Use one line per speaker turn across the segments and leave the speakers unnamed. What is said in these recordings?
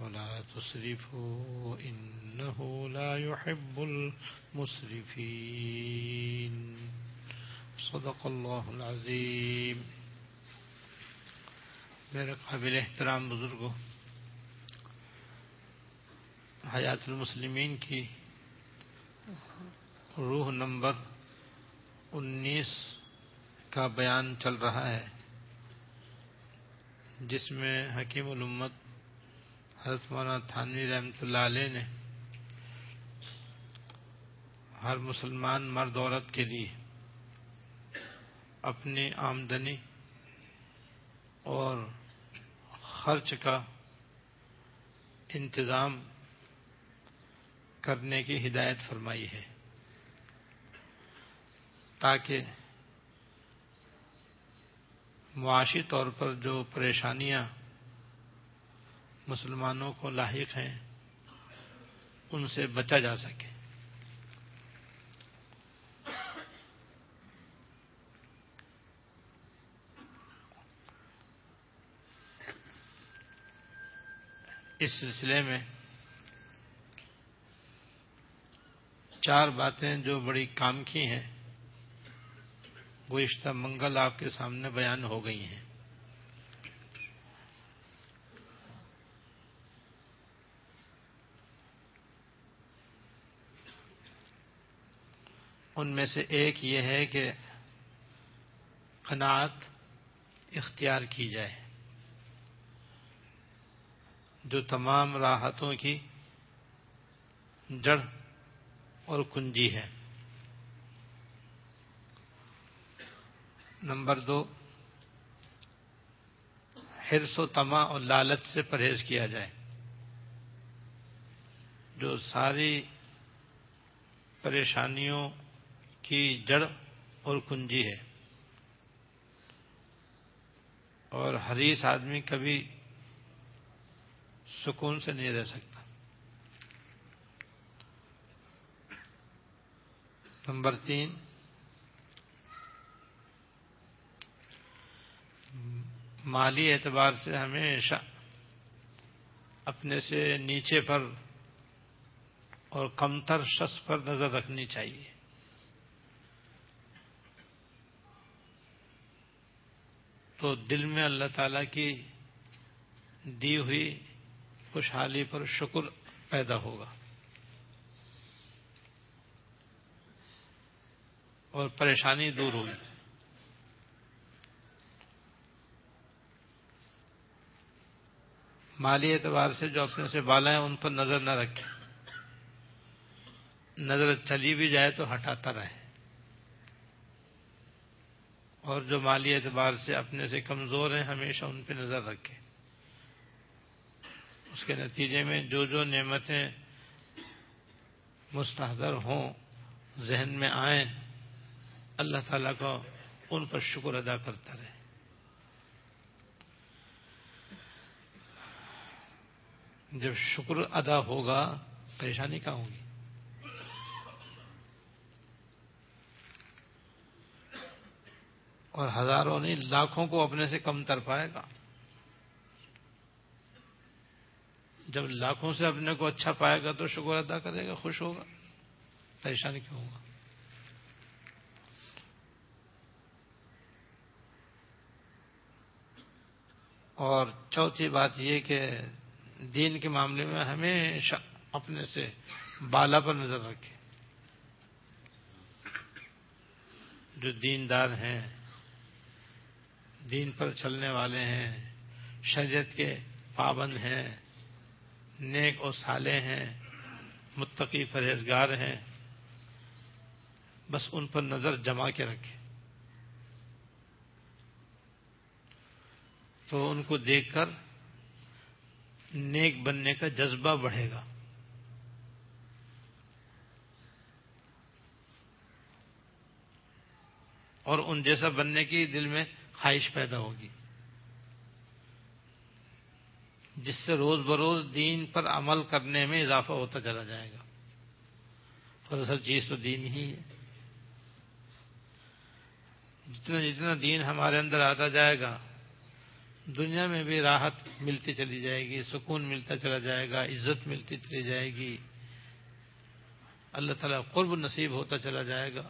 ولا تسرفوا إنه لا يحب المسرفين. صدق الله العظيم میرے قابل احترام بزرگوں حیات المسلمین کی روح نمبر انیس کا بیان چل رہا ہے، جس میں حکیم الامت حضرت مولانا تھانوی رحمۃ اللہ علیہ نے ہر مسلمان مرد عورت کے لیے اپنی آمدنی اور خرچ کا انتظام کرنے کی ہدایت فرمائی ہے تاکہ معاشی طور پر جو پریشانیاں مسلمانوں کو لاحق ہیں، ان سے بچا جا سکے۔ اس سلسلے میں چار باتیں جو بڑی کام کی ہیں گزشتہ منگل آپ کے سامنے بیان ہو گئی ہیں۔ ان میں سے ایک یہ ہے کہ قناعت اختیار کی جائے۔ جو تمام راحتوں کی جڑ اور کنجی ہے۔ نمبر دو، حرص و تما اور لالچ سے پرہیز کیا جائے۔ جو ساری پریشانیوں کی جڑ اور کنجی ہے۔ اور حریص آدمی کبھی سکون سے نہیں رہ سکتا۔ نمبر تین۔ مالی اعتبار سے ہمیشہ اپنے سے نیچے پر اور کمتر شخص پر نظر رکھنی چاہیے۔ تو دل میں اللہ تعالی کی دی ہوئی خوشحالی پر شکر پیدا ہوگا۔ اور پریشانی دور ہوگی۔ مالی اعتبار سے جو اپنے سے بالا ہیں، ان پر نظر نہ رکھے نظر چلی بھی جائے تو ہٹاتا رہے۔ اور جو مالی اعتبار سے اپنے سے کمزور ہیں، ہمیشہ ان پہ نظر رکھے اس کے نتیجے میں جو جو نعمتیں مستحضر ہوں، ذہن میں آئیں، اللہ تعالیٰ کو ان پر شکر ادا کرتا رہے۔ جب شکر ادا ہوگا، پریشانی کہاں ہوگی؟ اور ہزاروں نہیں، لاکھوں کو اپنے سے کم تر پائے گا۔ جب لاکھوں سے اپنے کو اچھا پائے گا تو شکر ادا کرے گا، خوش ہوگا۔ پریشان کیوں ہوگا؟ اور چوتھی بات یہ کہ دین کے معاملے میں ہمیشہ اپنے سے بالا پر نظر رکھے جو دیندار ہیں دین پر چلنے والے ہیں، شریعت کے پابند ہیں، نیک و سالے ہیں، متقی پرہیزگار ہیں۔ بس ان پر نظر جما کے رکھے تو ان کو دیکھ کر نیک بننے کا جذبہ بڑھے گا۔ اور ان جیسا بننے کی دل میں خواہش پیدا ہوگی۔ جس سے روز بروز دین پر عمل کرنے میں اضافہ ہوتا چلا جائے گا۔ اور اصل چیز تو دین ہی ہے۔ جتنا جتنا دین ہمارے اندر آتا جائے گا، دنیا میں بھی راحت ملتی چلی جائے گی، سکون ملتا چلا جائے گا، عزت ملتی چلی جائے گی۔ اللہ تعالیٰ قرب نصیب ہوتا چلا جائے گا۔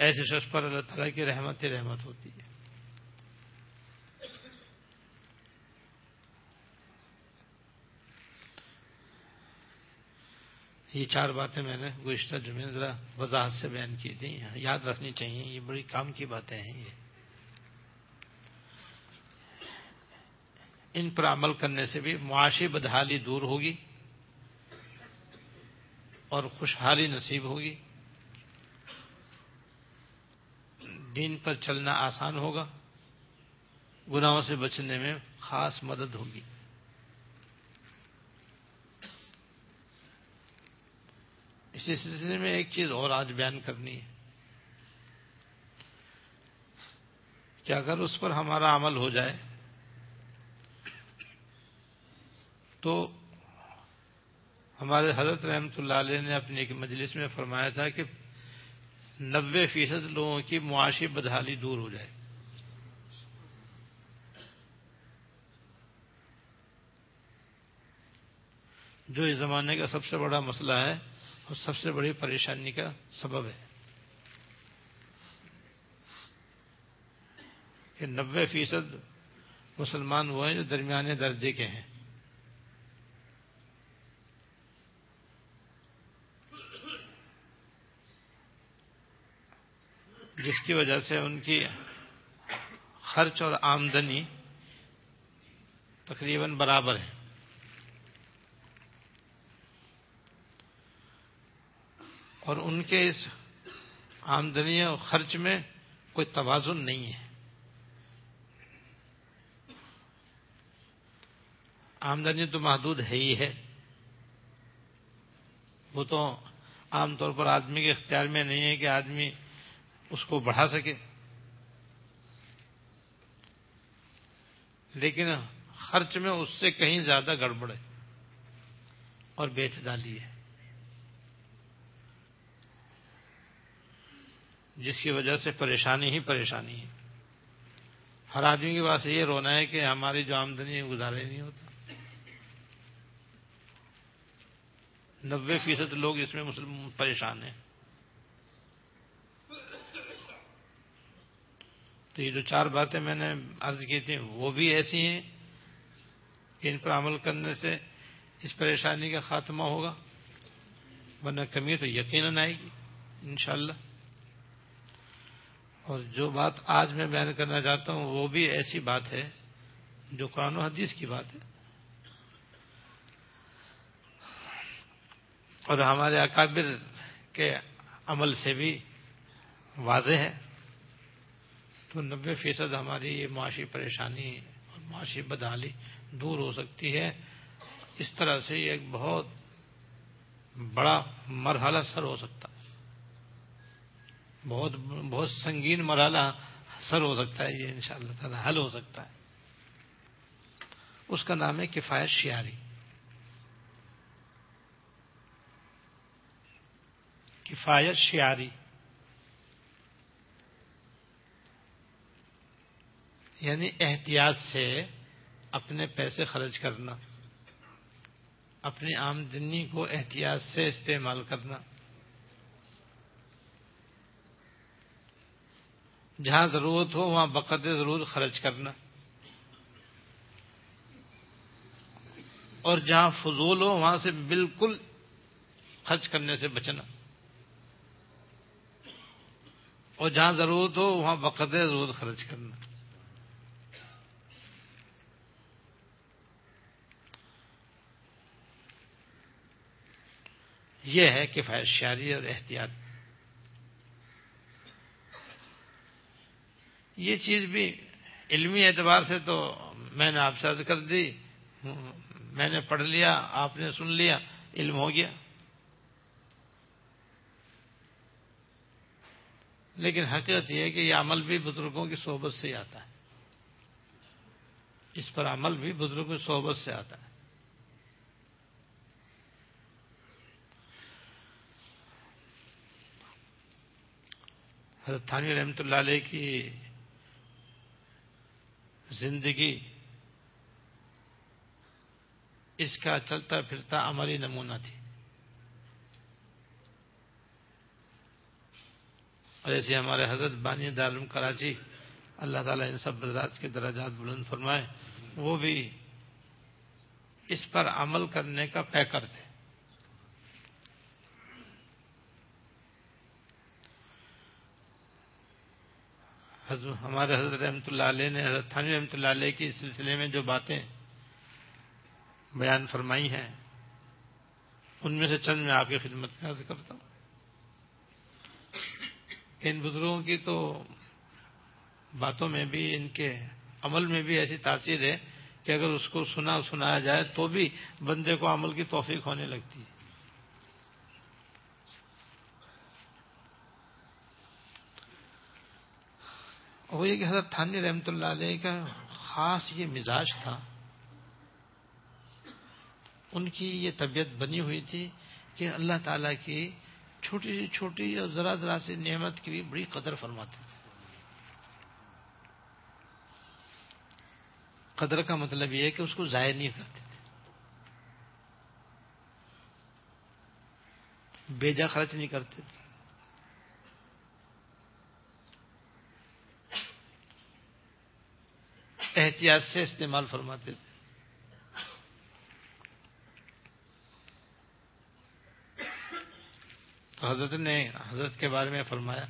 ایسے شخص پر اللہ تعالیٰ کی رحمت ہی رحمت ہوتی ہے۔ یہ چار باتیں میں نے گزشتہ جمعے ذرا وضاحت سے بیان کی تھیں۔ یاد رکھنی چاہیے، یہ بڑی کام کی باتیں ہیں یہ۔ ان پر عمل کرنے سے بھی معاشی بدحالی دور ہوگی اور خوشحالی نصیب ہوگی۔ دین پر چلنا آسان ہوگا، گناہوں سے بچنے میں خاص مدد ہوگی۔ اسی سلسلے میں ایک چیز اور آج بیان کرنی ہے۔ کہ اگر اس پر ہمارا عمل ہو جائے، تو ہمارے حضرت رحمت اللہ علیہ نے اپنی ایک مجلس میں فرمایا تھا کہ نبے فیصد لوگوں کی معاشی بدحالی دور ہو جائے۔ جو اس زمانے کا سب سے بڑا مسئلہ ہے اور سب سے بڑی پریشانی کا سبب ہے۔ کہ نبے فیصد مسلمان وہ ہیں جو درمیانے درجے کے ہیں۔ جس کی وجہ سے ان کی خرچ اور آمدنی تقریباً برابر ہے۔ اور ان کے اس آمدنی اور خرچ میں کوئی توازن نہیں ہے۔ آمدنی تو محدود ہے ہی ہے۔ وہ تو عام طور پر آدمی کے اختیار میں نہیں ہے کہ آدمی اس کو بڑھا سکے۔ لیکن خرچ میں اس سے کہیں زیادہ گڑبڑ ہے اور بیتدالی ہے۔ جس کی وجہ سے پریشانی ہی پریشانی ہے۔ ہر آدمی کے پاس یہ رونا ہے کہ ہماری جو آمدنی ہے، گزارے نہیں ہوتا نبے فیصد لوگ اس میں مسلم پریشان ہیں۔ تو یہ جو چار باتیں میں نے عرض کی تھیں، وہ بھی ایسی ہیں کہ ان پر عمل کرنے سے اس پریشانی کا خاتمہ ہوگا، ورنہ کمی تو یقیناً آئے گی، انشاءاللہ۔ اور جو بات آج میں بیان کرنا چاہتا ہوں، وہ بھی ایسی بات ہے جو قرآن و حدیث کی بات ہے۔ اور ہمارے اکابر کے عمل سے بھی واضح ہے۔ تو نبے فیصد ہماری یہ معاشی پریشانی اور معاشی بدحالی دور ہو سکتی ہے۔ اس طرح سے یہ ایک بہت بڑا مرحلہ سر ہو سکتا۔ بہت بہت سنگین مرحلہ سر ہو سکتا ہے، یہ ان شاء اللہ تعالی حل ہو سکتا ہے۔ اس کا نام ہے کفایت شیاری۔ کفایت شیاری۔ یعنی احتیاط سے اپنے پیسے خرچ کرنا، اپنی آمدنی کو احتیاط سے استعمال کرنا۔ جہاں ضرورت ہو وہاں بقد ضرور خرچ کرنا۔ اور جہاں فضول ہو وہاں سے بالکل خرچ کرنے سے بچنا۔ اور جہاں ضرورت ہو وہاں بقد ضرور خرچ کرنا۔ یہ ہے کفایت شاری اور احتیاط۔ یہ چیز بھی علمی اعتبار سے تو میں نے آپ سے عرض کر دی۔ میں نے پڑھ لیا، آپ نے سن لیا، علم ہو گیا۔ لیکن حقیقت یہ ہے کہ یہ عمل بھی بزرگوں کی صحبت سے آتا ہے۔ اس پر عمل بھی بزرگوں کی صحبت سے آتا ہے۔ حضرت تھانی رحمۃ اللہ علیہ کی زندگی اس کا چلتا پھرتا عملی نمونہ تھی۔ اور ایسے ہمارے حضرت بانی دارم کراچی، اللہ تعالیٰ ان سب برات کے درجات بلند فرمائے، وہ بھی اس پر عمل کرنے کا پیکر تھے۔ ہمارے حضرت رحمۃ اللہ علیہ نے حضرت تھانی رحمۃ اللہ علیہ کی سلسلے میں جو باتیں بیان فرمائی ہیں، ان میں سے چند میں آپ کی خدمت میں عرض کرتا ہوں۔ ان بزرگوں کی تو باتوں میں بھی، ان کے عمل میں بھی ایسی تاثیر ہے کہ اگر اس کو سنا سنایا جائے تو بھی بندے کو عمل کی توفیق ہونے لگتی ہے۔ وہ یہ کہ حضرت تھانی رحمت اللہ علیہ کا خاص یہ مزاج تھا۔ ان کی یہ طبیعت بنی ہوئی تھی کہ اللہ تعالیٰ کی چھوٹی سی چھوٹی اور ذرا ذرا سی نعمت کی بھی بڑی قدر فرماتے تھے۔ قدر کا مطلب یہ ہے کہ اس کو ضائع نہیں کرتے تھے۔ بیجا خرچ نہیں کرتے تھے۔ احتیاط سے استعمال فرماتے تھے۔ تو حضرت نے حضرت کے بارے میں فرمایا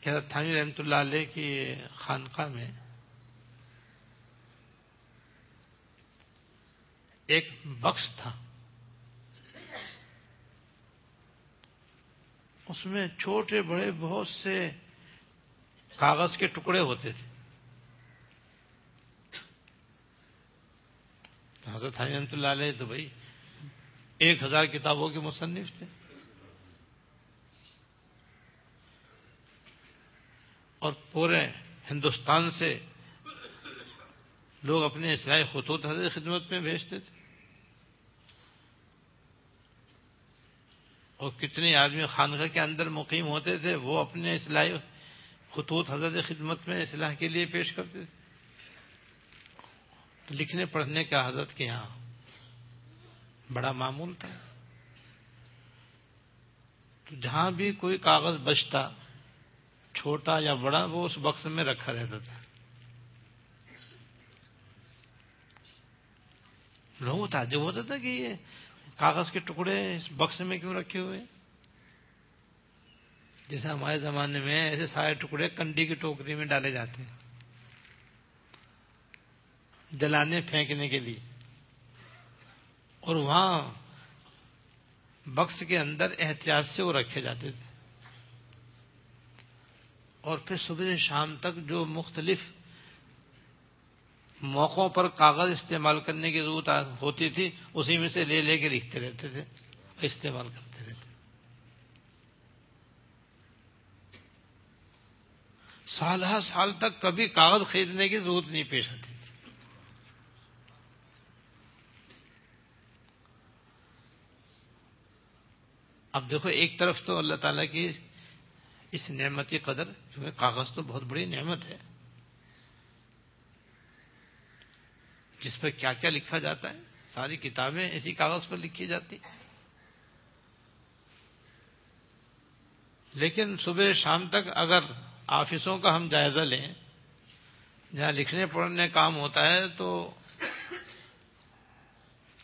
کہ حضرت تھانی رحمت اللہ علیہ کی خانقاہ میں ایک بخش تھا۔ اس میں چھوٹے بڑے بہت سے کاغذ کے ٹکڑے ہوتے تھے۔ حضرت رحمت اللہ علیہ تو بھائی، ایک ہزار کتابوں کے مصنف تھے۔ اور پورے ہندوستان سے لوگ اپنے اصلاحی خطوط حضرت خدمت میں بھیجتے تھے۔ اور کتنے آدمی خانقاہ کے اندر مقیم ہوتے تھے، وہ اپنے اصلاحی خطوط حضرت خدمت میں اصلاح کے لیے پیش کرتے تھے۔ لکھنے پڑھنے کا حضرت کے یہاں بڑا معمول تھا۔ تو جہاں بھی کوئی کاغذ بچتا، چھوٹا یا بڑا، وہ اس بکس میں رکھا رہتا تھا۔ لوگوں تعجب ہوتا تھا کہ یہ کاغذ کے ٹکڑے اس بکس میں کیوں رکھے ہوئے؟ جیسے ہمارے زمانے میں ایسے سارے ٹکڑے کنڈی کی ٹوکری میں ڈالے جاتے ہیں۔ جلانے پھینکنے کے لیے۔ اور وہاں بکس کے اندر احتیاط سے وہ رکھے جاتے تھے۔ اور پھر صبح سے شام تک جو مختلف موقعوں پر کاغذ استعمال کرنے کی ضرورت ہوتی تھی، اسی میں سے لے لے کے لکھتے رہتے تھے استعمال کرتے رہتے سال ہر سال تک کبھی کاغذ خریدنے کی ضرورت نہیں پیش آتی تھی اب دیکھو، ایک طرف تو اللہ تعالیٰ کی اس نعمت کی قدر کیونکہ کاغذ تو بہت بڑی نعمت ہے۔ جس پہ کیا کیا لکھا جاتا ہے، ساری کتابیں اسی کاغذ پر لکھی جاتی۔ لیکن صبح شام تک اگر آفسوں کا ہم جائزہ لیں، جہاں لکھنے پڑھنے کام ہوتا ہے، تو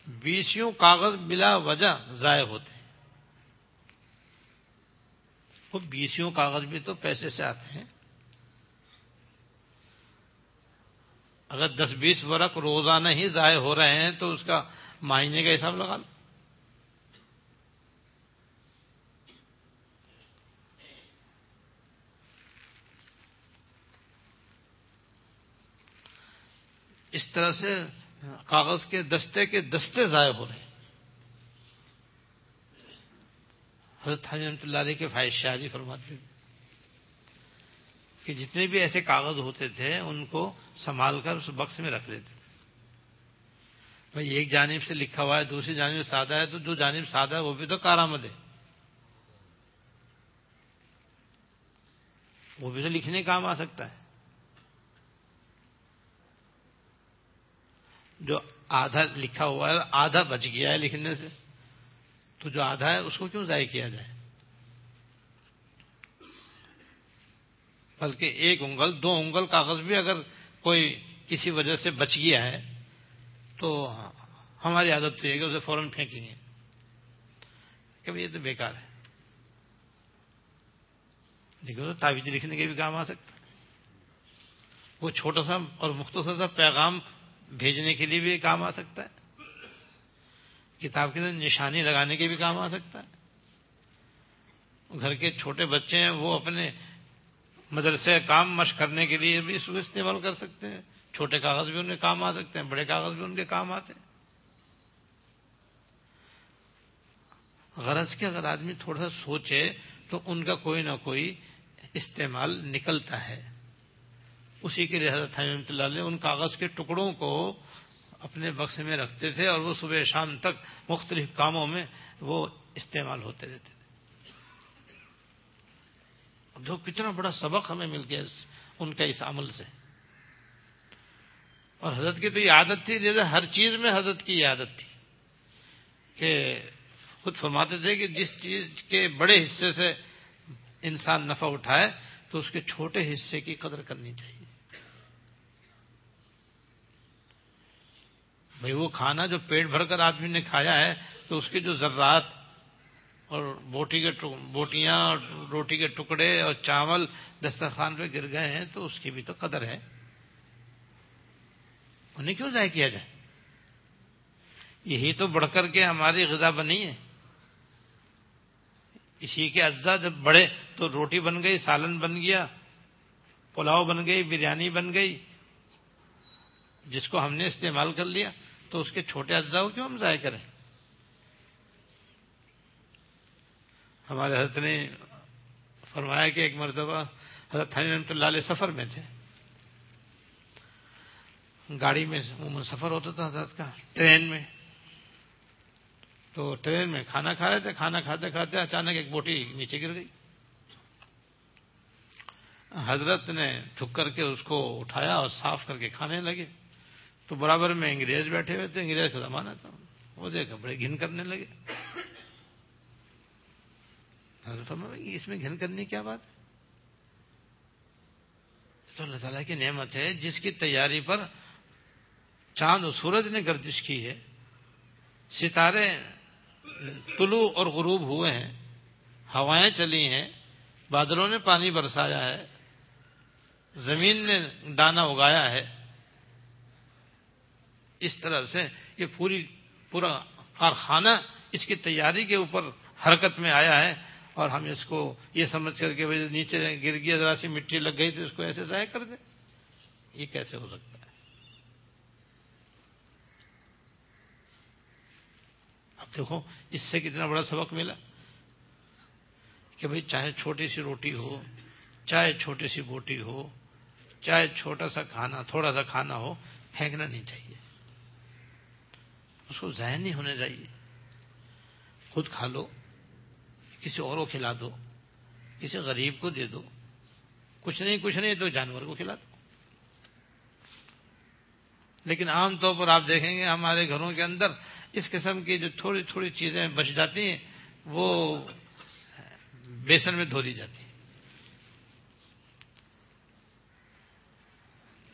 بیسوں کاغذ بلا وجہ ضائع ہوتے ہیں وہ بیسوں کاغذ بھی تو پیسے سے آتے ہیں۔ اگر دس بیس ورق روزانہ ہی ضائع ہو رہے ہیں تو اس کا مہینے کا حساب لگا لو۔ اس طرح سے کاغذ کے دستے کے دستے ضائع ہو رہے ہیں۔ حضرت رحمۃ اللہ علیہ کے فائد شاہ جی فرماتے تھے کہ جتنے بھی ایسے کاغذ ہوتے تھے، ان کو سنبھال کر اس بکس میں رکھ لیتے تھے۔ بھائی، ایک جانب سے لکھا ہوا ہے، دوسری جانب سادہ ہے، تو جو جانب سادہ ہے، وہ بھی تو کارآمد ہے۔ وہ بھی تو لکھنے کام آ سکتا ہے۔ جو آدھا لکھا ہوا ہے، آدھا بچ گیا ہے لکھنے سے۔ تو جو آدھا ہے اس کو کیوں ضائع کیا جائے؟ بلکہ ایک انگل، دو انگل کاغذ بھی اگر کوئی کسی وجہ سے بچ گیا ہے، تو ہماری عادت تو یہ کہ اسے فوراً پھینکیں گے۔ کہ یہ تو بیکار ہے۔ لیکن تعویذ لکھنے کے بھی کام آ سکتا ہے۔ وہ چھوٹا سا اور مختصر سا پیغام بھیجنے کے لیے بھی کام آ سکتا ہے۔ کتاب کے اندر نشانی لگانے کے بھی کام آ سکتا ہے۔ گھر کے چھوٹے بچے ہیں، وہ اپنے مدرسے کام مشق کرنے کے لیے بھی اس کو استعمال کر سکتے ہیں۔ چھوٹے کاغذ بھی ان کے کام آ سکتے ہیں، بڑے کاغذ بھی ان کے کام آتے ہیں۔ غرض کے اگر آدمی تھوڑا سا سوچے تو ان کا کوئی نہ کوئی استعمال نکلتا ہے۔ اسی کے لیے حضرت اللہ علیہ ان کاغذ کے ٹکڑوں کو اپنے بکس میں رکھتے تھے اور وہ صبح شام تک مختلف کاموں میں وہ استعمال ہوتے رہتے تھے۔ جو کتنا بڑا سبق ہمیں مل گیا ان کا اس عمل سے۔ اور حضرت کی تو یہ عادت تھی، جیسے ہر چیز میں حضرت کی یہ عادت تھی کہ خود فرماتے تھے کہ جس چیز کے بڑے حصے سے انسان نفع اٹھائے تو اس کے چھوٹے حصے کی قدر کرنی چاہیے۔ بھائی وہ کھانا جو پیٹ بھر کر آدمی نے کھایا ہے، تو اس کے جو ذرات اور بوٹی کے بوٹیاں اور روٹی کے ٹکڑے اور چاول دسترخوان پہ گر گئے ہیں، تو اس کی بھی تو قدر ہے۔ انہیں کیوں ضائع کیا جائے؟ یہی تو بڑھ کر کے ہماری غذا بنی ہے۔ اسی کے اجزاء جب بڑے تو روٹی بن گئی، سالن بن گیا، پلاؤ بن گئی، بریانی بن گئی، جس کو ہم نے استعمال کر لیا۔ تو اس کے چھوٹے اجزاء کو کیوں ہم ضائع کریں؟ ہمارے حضرت نے فرمایا کہ ایک مرتبہ حضرت رحمۃ اللہ علیہ سفر میں تھے۔ گاڑی میں سفر ہوتا تھا حضرت کا، ٹرین میں۔ تو ٹرین میں کھانا کھا رہے تھے، کھانا کھاتے کھاتے اچانک ایک بوٹی نیچے گر گئی۔ حضرت نے ٹھک کر کے اس کو اٹھایا اور صاف کر کے کھانے لگے۔ تو برابر میں انگریز بیٹھے ہوئے تھے، انگریز کا زمانہ تھا۔ وہ دیکھا، بڑے گھن کرنے لگے۔ اس میں گھن کرنے کیا بات ہے؟ تو اللہ تعالیٰ کی نعمت ہے، جس کی تیاری پر چاند و سورج نے گردش کی ہے، ستارے طلوع اور غروب ہوئے ہیں، ہوائیں چلی ہیں، بادلوں نے پانی برسایا ہے، زمین نے دانا اگایا ہے۔ اس طرح سے یہ پوری پورا کارخانہ اس کی تیاری کے اوپر حرکت میں آیا ہے اور ہم اس کو یہ سمجھ کر کے نیچے گر گیا، ذرا سی مٹی لگ گئی تو اس کو ایسے ضائع کر دیں۔ یہ کیسے ہو سکتا ہے؟ اب دیکھو، اس سے کتنا بڑا سبق ملا کہ بھائی چاہے چھوٹی سی روٹی ہو، چاہے چھوٹی سی بوٹی ہو، چاہے چھوٹا سا کھانا، تھوڑا سا کھانا ہو، پھینکنا نہیں چاہیے۔ اس کو ذہن نہیں ہونے چاہیے۔ خود کھا لو، کسی اور کو کھلا دو، کسی غریب کو دے دو، کچھ نہیں کچھ نہیں تو جانور کو کھلا دو۔ لیکن عام طور پر آپ دیکھیں گے ہمارے گھروں کے اندر اس قسم کی جو تھوڑی تھوڑی چیزیں بچ جاتی ہیں، وہ بیسن میں دھو دی جاتی ہیں۔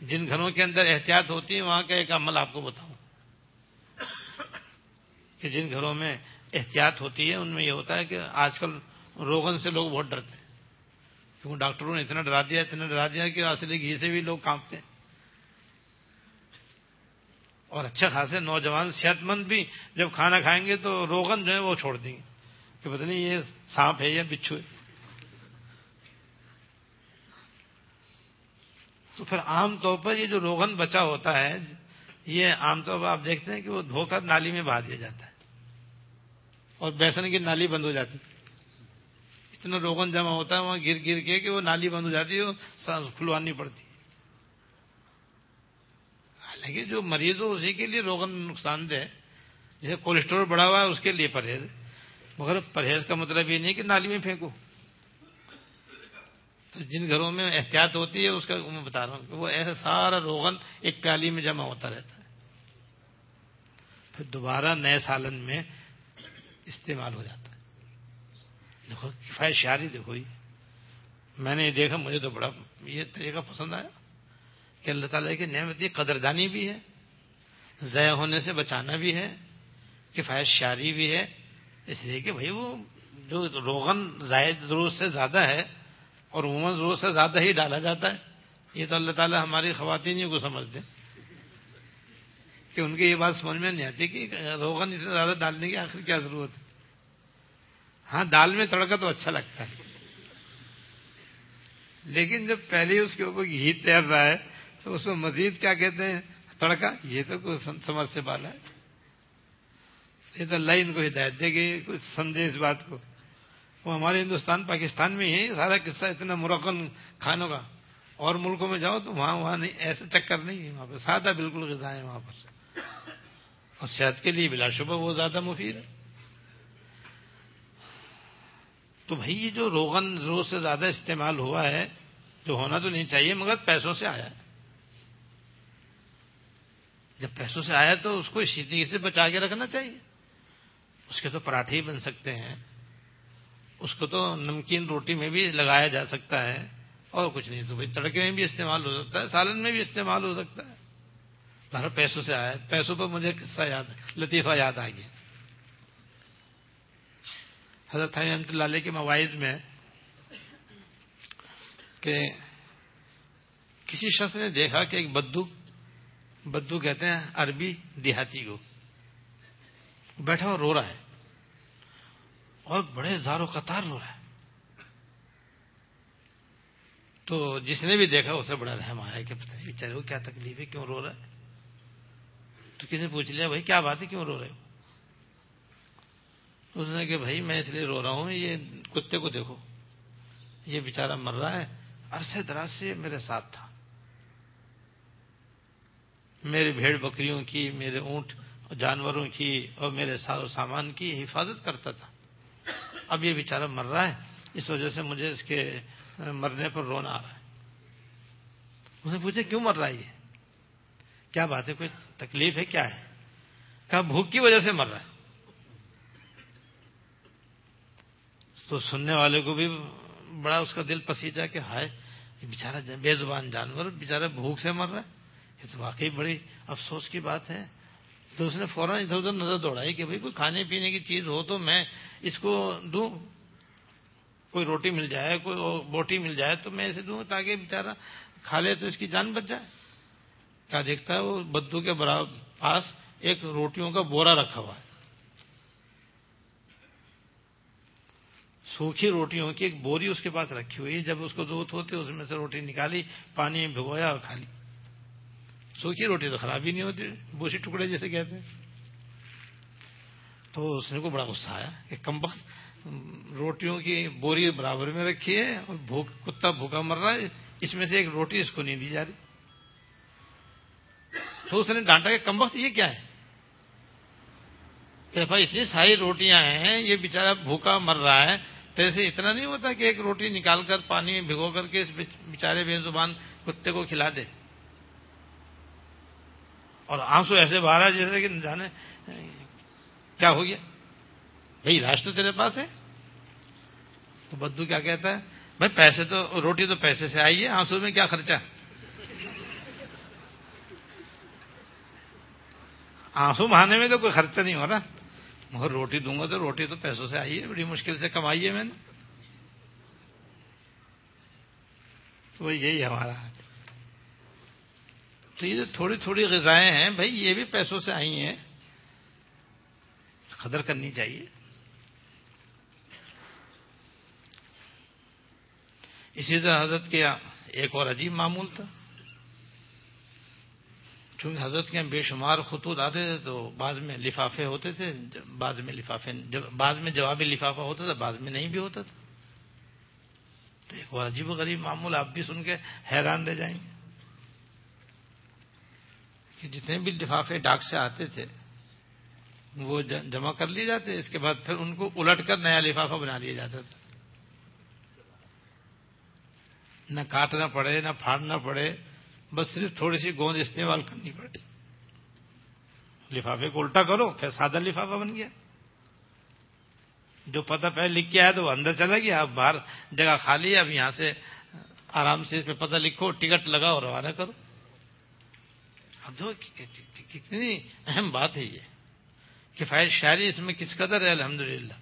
جن گھروں کے اندر احتیاط ہوتی ہے، وہاں کا ایک عمل آپ کو بتاؤں۔ کہ جن گھروں میں احتیاط ہوتی ہے، ان میں یہ ہوتا ہے کہ آج کل روغن سے لوگ بہت ڈرتے ہیں۔ کیونکہ ڈاکٹروں نے اتنا ڈرا دیا، اتنا ڈرا دیا کہ اصلی گھی سے بھی لوگ کانپتے ہیں۔ اور اچھے خاصے نوجوان صحت مند بھی جب کھانا کھائیں گے تو روغن جو ہے وہ چھوڑ دیں گے۔ کہ پتہ نہیں یہ سانپ ہے یا بچھو ہے۔ تو پھر عام طور پر یہ جو روغن بچا ہوتا ہے، یہ عام طور پر آپ دیکھتے ہیں کہ وہ دھو کر نالی میں بہا دیا جاتا ہے۔ اور بیسن کی نالی بند ہو جاتی۔ اتنا روغن جمع ہوتا ہے، وہاں گر گر کے کہ وہ نالی بند ہو جاتی ہے کھلوانی پڑتی۔ حالانکہ جو مریض ہو، اسی کے لیے روغن نقصان دہ جیسے کولیسٹرول بڑھا ہوا ہے، اس کے لیے پرہیز۔ مگر پرہیز کا مطلب یہ نہیں کہ نالی میں پھینکو۔ تو جن گھروں میں احتیاط ہوتی ہے، اس کا میں بتا رہا ہوں کہ وہ ایسا سارا روغن ایک پیالی میں جمع ہوتا رہتا ہے۔ پھر دوبارہ نئے سالن میں استعمال ہو جاتا ہے۔ دیکھو، کفایت شعری دیکھو یہ۔ میں نے یہ دیکھا، مجھے تو بڑا یہ طریقہ پسند آیا کہ اللہ تعالیٰ کی نعمت یہ قدردانی بھی ہے، ضائع ہونے سے بچانا بھی ہے، کفایت شعری بھی ہے۔ اس لیے کہ بھائی وہ جو روغن زائد ضرورت سے زیادہ ہے اور عموماً ضرورت سے زیادہ ہی ڈالا جاتا ہے، یہ تو اللہ تعالیٰ ہماری خواتین کو سمجھتے کہ ان کی یہ بات سمجھ میں نہیں آتی کہ روغن اتنا زیادہ ڈالنے کی آخر کیا ضرورت ہے؟ ہاں دال میں تڑکا تو اچھا لگتا ہے۔ لیکن جب پہلے اس کے اوپر گھی تیر رہا ہے، تو اس میں مزید کیا کہتے ہیں؟ تڑکا؟ یہ تو کوئی سمجھ سے بالا ہے۔ یہ تو اللہ ان کو ہدایت دے گی کچھ سمجھے اس بات کو۔ وہ ہمارے ہندوستان، پاکستان میں ہی سارا قصہ اتنا مرکن کھانوں کا۔ اور ملکوں میں جاؤ تو وہاں وہاں نہیں، ایسے چکر نہیں ہے، وہاں پہ سادہ بالکل غذا ہے وہاں پر۔ اور صحت کے لیے بلا شبہ وہ زیادہ مفید ہے۔ تو بھائی یہ جو روغن روز سے زیادہ استعمال ہوا ہے، جو ہونا تو نہیں چاہیے، مگر پیسوں سے آیا جب پیسوں سے آیا تو اس کو اسی طریقے سے بچا کے رکھنا چاہیے۔ اس کے تو پراٹھے ہی بن سکتے ہیں۔ اس کو تو نمکین روٹی میں بھی لگایا جا سکتا ہے اور کچھ نہیں۔ تو بھائی تڑکے میں بھی استعمال ہو سکتا ہے، سالن میں بھی استعمال ہو سکتا ہے۔ بارہ پیسوں سے آیا پیسوں پر مجھے قصہ یاد لطیفہ یاد آ گیا حضرت رحمۃ اللہ علیہ کے مواعظ میں کہ کسی شخص نے دیکھا کہ ایک بدو بدو کہتے ہیں، عربی دیہاتی کو۔ بیٹھا اور رو رہا ہے۔ اور بڑے زاروں قطار رو رہا ہے۔ تو جس نے بھی دیکھا اسے بڑا رحم آیا کہ پتہ نہیں بیچارے وہ کیا تکلیف ہے، کیوں رو رہا ہے؟ تو کسی نے پوچھ لیا، بھائی، کیا بات ہے؟ کیوں رو رہے ہو؟ اس نے کہ بھائی، میں اس لیے رو رہا ہوں، یہ کتے کو دیکھو، یہ بیچارہ مر رہا ہے، عرصے دراز سے میرے ساتھ تھا۔ میرے بھیڑ بکریوں کی، میرے اونٹ جانوروں کی اور میرے ساز و سامان کی حفاظت کرتا تھا۔ اب یہ بیچارہ مر رہا ہے، اس وجہ سے مجھے اس کے مرنے پر رونا آ رہا ہے۔ اس نے پوچھا، کیوں مر رہا ہے یہ؟ کیا بات ہے کوئی؟ تکلیف ہے کیا ہے؟ کہا بھوک کی وجہ سے مر رہا ہے۔ تو سننے والے کو بھی بڑا اس کا دل پسیجا کہ ہائے، یہ بےچارا بے زبان جانور بےچارا بھوک سے مر رہا ہے۔ یہ تو واقعی بڑی افسوس کی بات ہے۔ تو اس نے فوراً ادھر ادھر نظر دوڑائی کہ بھائی، کوئی کھانے پینے کی چیز ہو تو میں اس کو دوں۔ کوئی روٹی مل جائے، کوئی بوٹی مل جائے تو میں اسے دوں تاکہ بیچارہ کھا لے تو اس کی جان بچ جائے۔ کیا دیکھتا ہے وہ بدو کے برابر پاس ایک روٹیوں کا بورا رکھا ہوا ہے۔ سوکھی روٹیوں کی ایک بوری اس کے پاس رکھی ہوئی ہے۔ جب اس کو ضرورت ہوتی اس میں سے روٹی نکالی، پانی میں بھگویا اور کھا لی۔ سوکھی روٹی تو خراب ہی نہیں ہوتی، بوسی ٹکڑے جیسے کہتے ہیں۔ تو اس نے کو بڑا غصہ آیا کہ کم وقت روٹیوں کی بوری برابر میں رکھی ہے اور بھوک، کتا بھوکا مر رہا ہے، اس میں سے ایک روٹی اس کو نہیں دی جا رہی۔ تو اس نے ڈانٹا کہ کم وقت یہ کیا ہے؟ کہ بھائی اتنی ساری روٹیاں ہیں، یہ بیچارہ بھوکا مر رہا ہے تیسے اتنا نہیں ہوتا کہ ایک روٹی نکال کر پانی بھگو کر کے اس بیچارے بے زبان کتے کو کھلا دے۔ اور آنسو ایسے باہر جیسے کہ جانے، کیا ہو گیا؟ بھائی راشٹر تیرے پاس ہے؟ تو بدو کیا کہتا ہے؟ بھائی، پیسے تو، روٹی تو پیسے سے آئی ہے، آنسو میں کیا خرچہ؟ آنسو بہانے میں تو کوئی خرچہ نہیں ہو رہا۔ مگر روٹی دوں گا تو روٹی تو پیسوں سے آئی ہے، بڑی مشکل سے کمائی ہے میں نے۔ تو یہی ہمارا تو یہ جو تھوڑی تھوڑی غذائیں ہیں، بھائی، یہ بھی پیسوں سے آئی ہیں۔ قدر کرنی چاہیے۔ اسی طرح حضرت کے ایک اور عجیب معمول تھا۔ چونکہ حضرت کے بے شمار خطوط آتے تھے تو بعض میں لفافے ہوتے تھے بعض میں لفافے بعض میں جوابی لفافہ ہوتا تھا بعض میں نہیں بھی ہوتا تھا۔ تو ایک اور عجیب و غریب معمول، آپ بھی سن کے حیران رہ جائیں گے۔ کہ جتنے بھی لفافے ڈاک سے آتے تھے، وہ جمع کر لیے جاتے، اس کے بعد پھر ان کو الٹ کر نیا لفافہ بنا لیا جاتا تھا۔ نہ کاٹنا پڑے، نہ پھاڑنا پڑے بس صرف تھوڑی سی گوند استعمال کرنی پڑی۔ لفافے کو الٹا کرو، پھر سادہ لفافہ بن گیا۔ جو پتہ پہلے لکھ کے آیا تو وہ اندر چلا گیا۔ اب باہر جگہ خالی ہے، اب یہاں سے آرام سے اس پہ پتہ لکھو، ٹکٹ لگاؤ، روانہ کرو۔ اب دو کتنی اہم بات ہے یہ۔ کفایت شاعری اس میں کس قدر ہے؟ الحمدللہ۔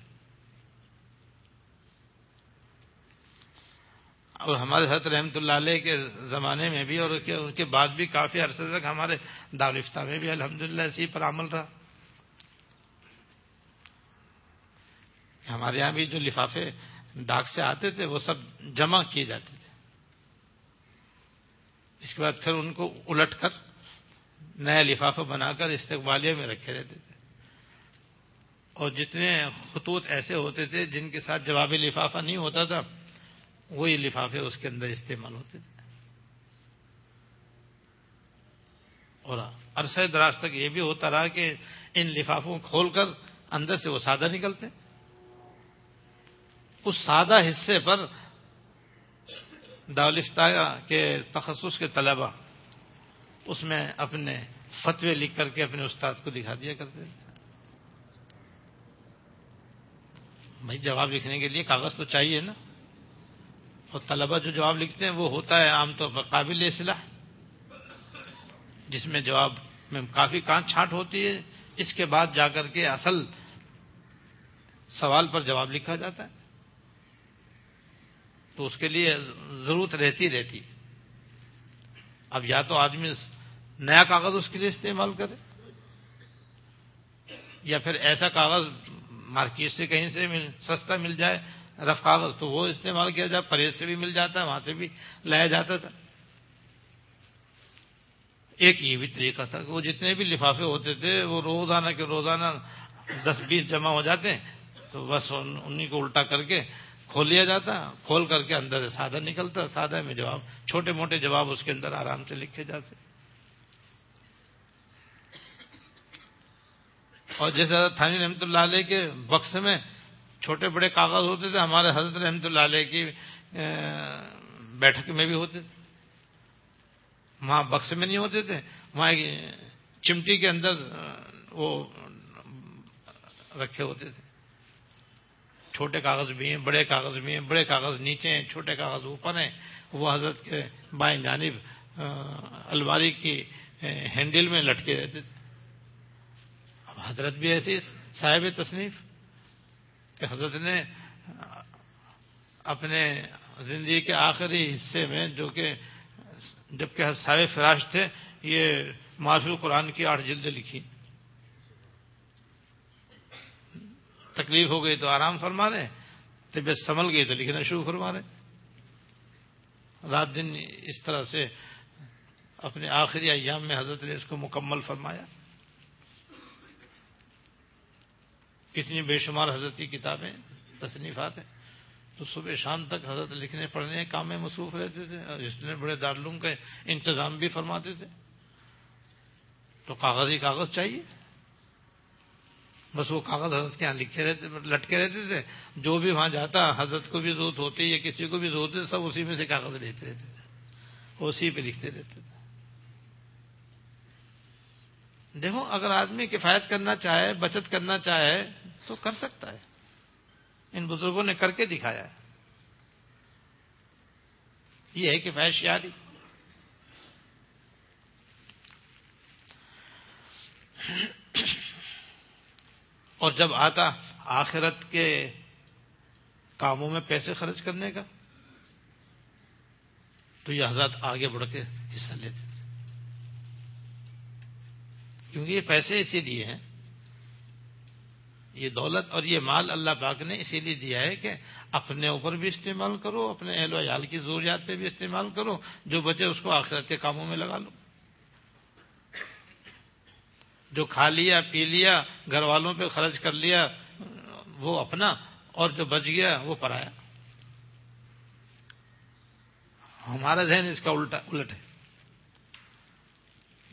اور ہمارے حضرت رحمۃ اللہ علیہ کے زمانے میں بھی اور اس کے بعد بھی کافی عرصے تک ہمارے دارفتہ میں بھی الحمد للہ اسی پر عمل رہا۔ ہمارے یہاں بھی جو لفافے ڈاک سے آتے تھے، وہ سب جمع کیے جاتے تھے۔ اس کے بعد پھر ان کو الٹ کر نیا لفافہ بنا کر استقبالیہ میں رکھے رہتے تھے۔ اور جتنے خطوط ایسے ہوتے تھے جن کے ساتھ جوابی لفافہ نہیں ہوتا تھا وہی لفافے اس کے اندر استعمال ہوتے تھے۔ اور عرصہ دراز تک یہ بھی ہوتا رہا کہ ان لفافوں کو کھول کر اندر سے وہ سادہ نکلتے۔ اس سادہ حصے پر داولفتہ کے تخصص کے طلبہ اس میں اپنے فتوے لکھ کر کے اپنے استاد کو دکھا دیا کرتے تھے۔ بھائی جواب لکھنے کے لیے کاغذ تو چاہیے نا۔ اور طلبہ جو جواب لکھتے ہیں وہ ہوتا ہے عام طور پر قابل اصلاح، جس میں جواب میں کافی کانچ چھانٹ ہوتی ہے، اس کے بعد جا کر کے اصل سوال پر جواب لکھا جاتا ہے۔ تو اس کے لیے ضرورت رہتی رہتی۔ اب یا تو آدمی نیا کاغذ اس کے لیے استعمال کرے، یا پھر ایسا کاغذ مارکیٹ سے کہیں سے سستا مل جائے رف کاغذ تو وہ استعمال کیا جائے پرہیز سے بھی مل جاتا ہے، وہاں سے بھی لایا جاتا تھا۔ ایک یہ بھی طریقہ تھا کہ وہ جتنے بھی لفافے ہوتے تھے، وہ روزانہ کے روزانہ دس بیس جمع ہو جاتے تو بس انہیں کو الٹا کر کے کھول لیا جاتا، کھول کر کے اندر سادہ نکلتا، سادہ میں جواب چھوٹے موٹے جواب اس کے اندر آرام سے لکھے جاتے۔ اور جیسے تھانی رحمتہ اللہ علیہ کے بکس میں چھوٹے بڑے کاغذ ہوتے تھے، ہمارے حضرت رحمۃ اللہ علیہ کی بیٹھک میں بھی ہوتے تھے۔ وہاں بکس میں نہیں ہوتے تھے، وہاں چمٹی کے اندر وہ رکھے ہوتے تھے۔ چھوٹے کاغذ بھی ہیں، بڑے کاغذ بھی ہیں، بڑے کاغذ نیچے ہیں، چھوٹے کاغذ اوپر ہیں۔ وہ حضرت کے بائیں جانب الماری کی ہینڈل میں لٹکے رہتے تھے۔ اب حضرت بھی ایسی صاحب تصنیف کہ حضرت نے اپنے زندگی کے آخری حصے میں جو کہ جبکہ سارے فراش تھے، یہ معاشر قرآن کی آٹھ جلدیں لکھی۔ تکلیف ہو گئی تو آرام فرما رہے طبیعت سنبھل گئی تو لکھنا شروع فرما رہے رات دن اس طرح سے اپنے آخری ایام میں حضرت نے اس کو مکمل فرمایا۔ کتنی بے شمار حضرت کی کتابیں، تصنیفات ہیں۔ تو صبح شام تک حضرت لکھنے پڑھنے کام میں مصروف رہتے تھے۔ اور اس نے بڑے دارالعلوم کا انتظام بھی فرماتے تھے۔ تو کاغذی کاغذ چاہیے۔ بس وہ کاغذ حضرت کے یہاں لکھے رہتے، لٹکے رہتے تھے۔ جو بھی وہاں جاتا، حضرت کو بھی ضرورت ہوتی، یا کسی کو بھی ضرورت ہے سب اسی میں سے کاغذ لیتے رہتے تھے۔ اسی پہ لکھتے رہتے تھے۔ دیکھو، اگر آدمی کفایت کرنا چاہے، بچت کرنا چاہے، تو کر سکتا ہے۔ ان بزرگوں نے کر کے دکھایا ہے۔ یہ ہے کفایت شیاری اور جب آتا آخرت کے کاموں میں پیسے خرچ کرنے کا، تو یہ حضرات آگے بڑھ کے حصہ لیتے۔ کیونکہ یہ پیسے اسی لیے ہیں۔ یہ دولت اور یہ مال اللہ پاک نے اسی لیے دیا ہے کہ اپنے اوپر بھی استعمال کرو، اپنے اہل و عیال کی ضروریات پہ بھی استعمال کرو، جو بچے اس کو آخرت کے کاموں میں لگا لو۔ جو کھا لیا، پی لیا، گھر والوں پہ خرچ کر لیا، وہ اپنا، اور جو بچ گیا، وہ پرایا۔ ہمارا ذہن اس کا الٹا، الٹ ہے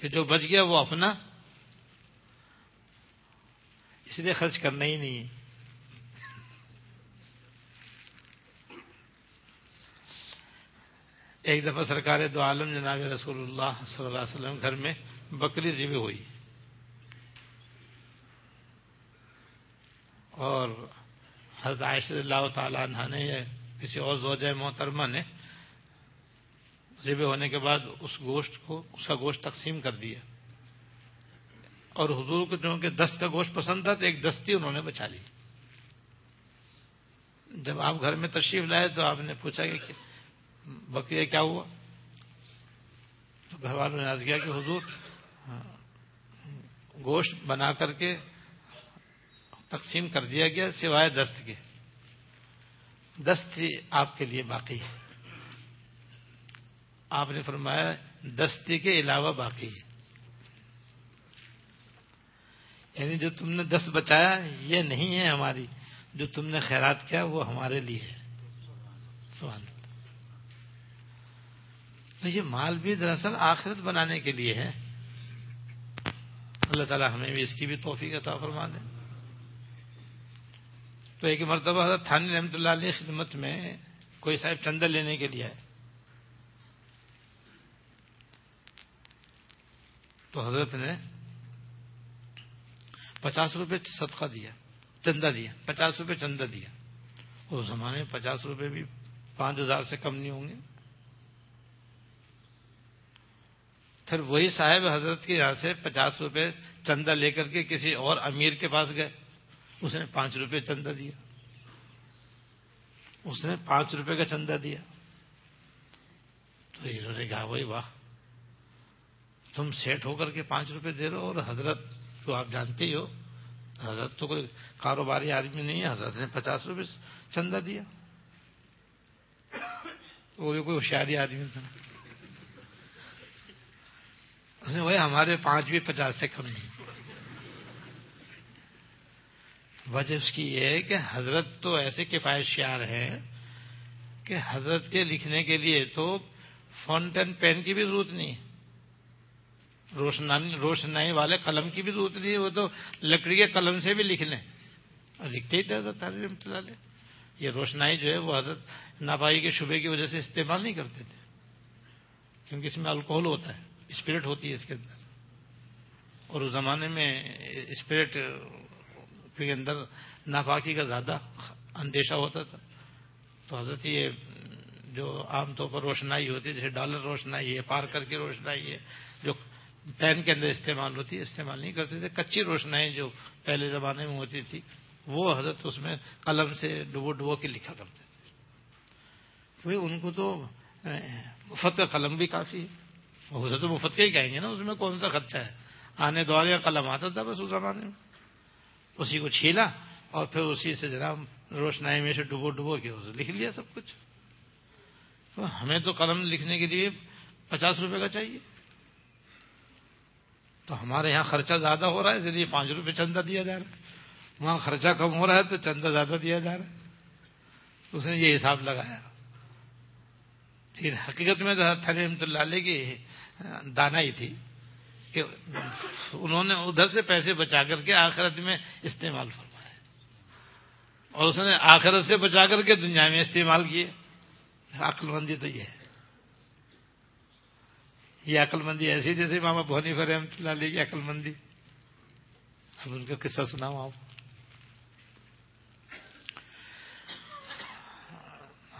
کہ جو بچ گیا، وہ اپنا اس لیے خرچ کرنا ہی نہیں ہے۔ ایک دفعہ سرکار دو عالم جناب رسول اللہ صلی اللہ علیہ وسلم گھر میں بکری جی ذبح ہوئی۔ اور حضرت عائشہ اللہ تعالیٰ عنہ نے یا کسی اور زوجہ محترمہ نے جی ذبح ہونے کے بعد اس گوشت کو، اس کا گوشت تقسیم کر دیا۔ اور حضور کو جو کہ دست کا گوشت پسند تھا تو ایک دستی انہوں نے بچا لی۔ جب آپ گھر میں تشریف لائے تو آپ نے پوچھا کہ بکری کیا ہوا؟ تو گھر والوں نے آج کیا کہ حضور، گوشت بنا کر کے تقسیم کر دیا گیا سوائے دست کے۔ دست آپ کے لیے باقی ہے۔ آپ نے فرمایا دستی کے علاوہ باقی ہے۔ یعنی جو تم نے دست بچایا، یہ نہیں ہے ہماری۔ جو تم نے خیرات کیا، وہ ہمارے لیے ہے۔ سوال تو یہ مال بھی دراصل آخرت بنانے کے لیے ہے۔ اللہ تعالی ہمیں بھی اس کی بھی توفیق عطا فرما دیں تو ایک مرتبہ حضرت تھانی رحمۃ اللہ علیہ خدمت میں کوئی صاحب چندہ لینے کے لیے ہے تو حضرت نے پچاس روپے صدقہ دیا، چندہ دیا، پچاس روپے چندہ دیا۔ اس زمانے میں پچاس روپے بھی پانچ ہزار سے کم نہیں ہوں گے۔ پھر وہی صاحب حضرت کے یہاں سے پچاس روپے چندہ لے کر کے کسی اور امیر کے پاس گئے۔ اس نے پانچ روپے چندہ دیا۔ اس نے پانچ روپے کا چندہ دیا۔ تو انہوں نے کہا بھائی واہ، تم سیٹ ہو کر کے پانچ روپے دے رہے ہو اور حضرت تو آپ جانتے ہی ہو۔ حضرت تو کوئی کاروباری آدمی نہیں ہے۔ حضرت نے پچاس روپے چندہ دیا۔ وہ بھی کوئی ہوشیاری آدمی تھا۔ اس نے بھائی ہمارے پانچ بھی پچاس سے کم نہیں۔ وجہ اس کی یہ ہے کہ حضرت تو ایسے کفایت شیار ہیں کہ حضرت کے لکھنے کے لیے تو فونٹین پین کی بھی ضرورت نہیں ہے۔ روشنائی والے قلم کی بھی ضرورت نہیں وہ تو لکڑی کے قلم سے بھی لکھ لیں۔ اور لکھتے ہی تھے حضرت رحمۃ اللہ یہ روشنائی جو ہے، وہ حضرت ناپائی کے شبے کی وجہ سے استعمال نہیں کرتے تھے۔ کیونکہ اس میں الکوہل ہوتا ہے، اسپرٹ ہوتی ہے اس کے اندر۔ اور اس زمانے میں اسپرٹ کے اندر ناپاکی کا زیادہ اندیشہ ہوتا تھا۔ تو حضرت یہ جو عام طور پر روشنائی ہوتی ہے، جیسے ڈالر روشنائی ہے، پار کر کے روشنائی ہے، جو پین کے اندر استعمال ہوتی ہے، استعمال نہیں کرتے تھے۔ کچی روشنائی جو پہلے زمانے میں ہوتی تھی، وہ حضرت اس میں قلم سے ڈبو ڈبو کے لکھا کرتے تھے۔ ان کو تو مفت کا قلم بھی کافی ہے۔ حضرت مفت کے ہی کہیں گے نا، اس میں کون سا خرچہ ہے؟ آنے دوارے کا قلم آتا تھا بس اس زمانے میں۔ اسی کو چھیلا اور پھر اسی سے جناب روشنائی میں سے ڈبو ڈبو کے اسے لکھ لیا سب کچھ۔ تو ہمیں تو قلم لکھنے کے لیے پچاس روپے کا چاہیے۔ تو ہمارے یہاں خرچہ زیادہ ہو رہا ہے، اس لیے پانچ روپے چندہ دیا جا رہا ہے۔ وہاں خرچہ کم ہو رہا ہے تو چندہ زیادہ دیا جا رہا ہے۔ اس نے یہ حساب لگایا۔ پھر حقیقت میں تو رحمت اللہ علیہ کی دانا ہی تھی کہ انہوں نے ادھر سے پیسے بچا کر کے آخرت میں استعمال فرمایا۔ اور اس نے آخرت سے بچا کر کے دنیا میں استعمال کیے۔ عقل مندی تو یہ ہے۔ یہ عقل مندی ایسی جیسے ماما بھونی فر رحمت اللہ علیہ کی عقل مندی اب ان کا قصہ سناؤں آپ۔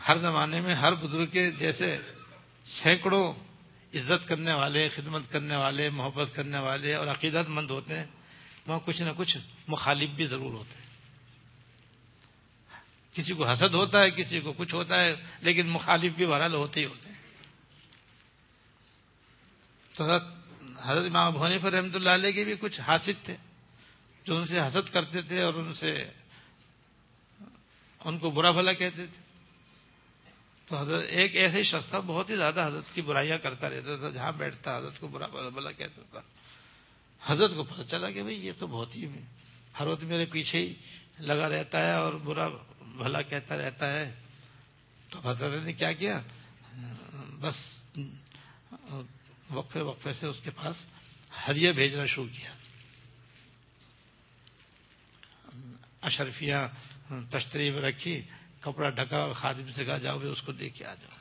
ہر زمانے میں ہر بزرگ کے جیسے سینکڑوں عزت کرنے والے، خدمت کرنے والے، محبت کرنے والے اور عقیدت مند ہوتے ہیں، وہاں کچھ نہ کچھ مخالف بھی ضرور ہوتے ہیں۔ کسی کو حسد ہوتا ہے، کسی کو کچھ ہوتا ہے، لیکن مخالف بھی بہرحال ہوتے ہی ہوتے ہیں۔ تو حضرت حضرت امام بھونی پر رحمۃ اللہ علیہ کے بھی کچھ حاصل تھے، جو ان سے حسد کرتے تھے اور ان سے ان کو برا بھلا کہتے تھے۔ تو حضرت ایک ایسے شخص تھا، بہت ہی زیادہ حضرت کی برائیاں کرتا رہتا تھا، جہاں بیٹھتا، حضرت کو برا بھلا کہتا تھا۔ حضرت کو پتہ چلا کہ بھئی یہ تو بہت ہی ہر وقت میرے پیچھے ہی لگا رہتا ہے اور برا بھلا کہتا رہتا ہے۔ تو حضرت نے کیا کیا؟ بس وقفے وقفے سے اس کے پاس ہریہ بھیجنا شروع کیا۔ اشرفیاں تشتری میں رکھی، کپڑا ڈھکا اور خادم سے کہا، جاؤ اس کو دیکھ کے آ جاؤ۔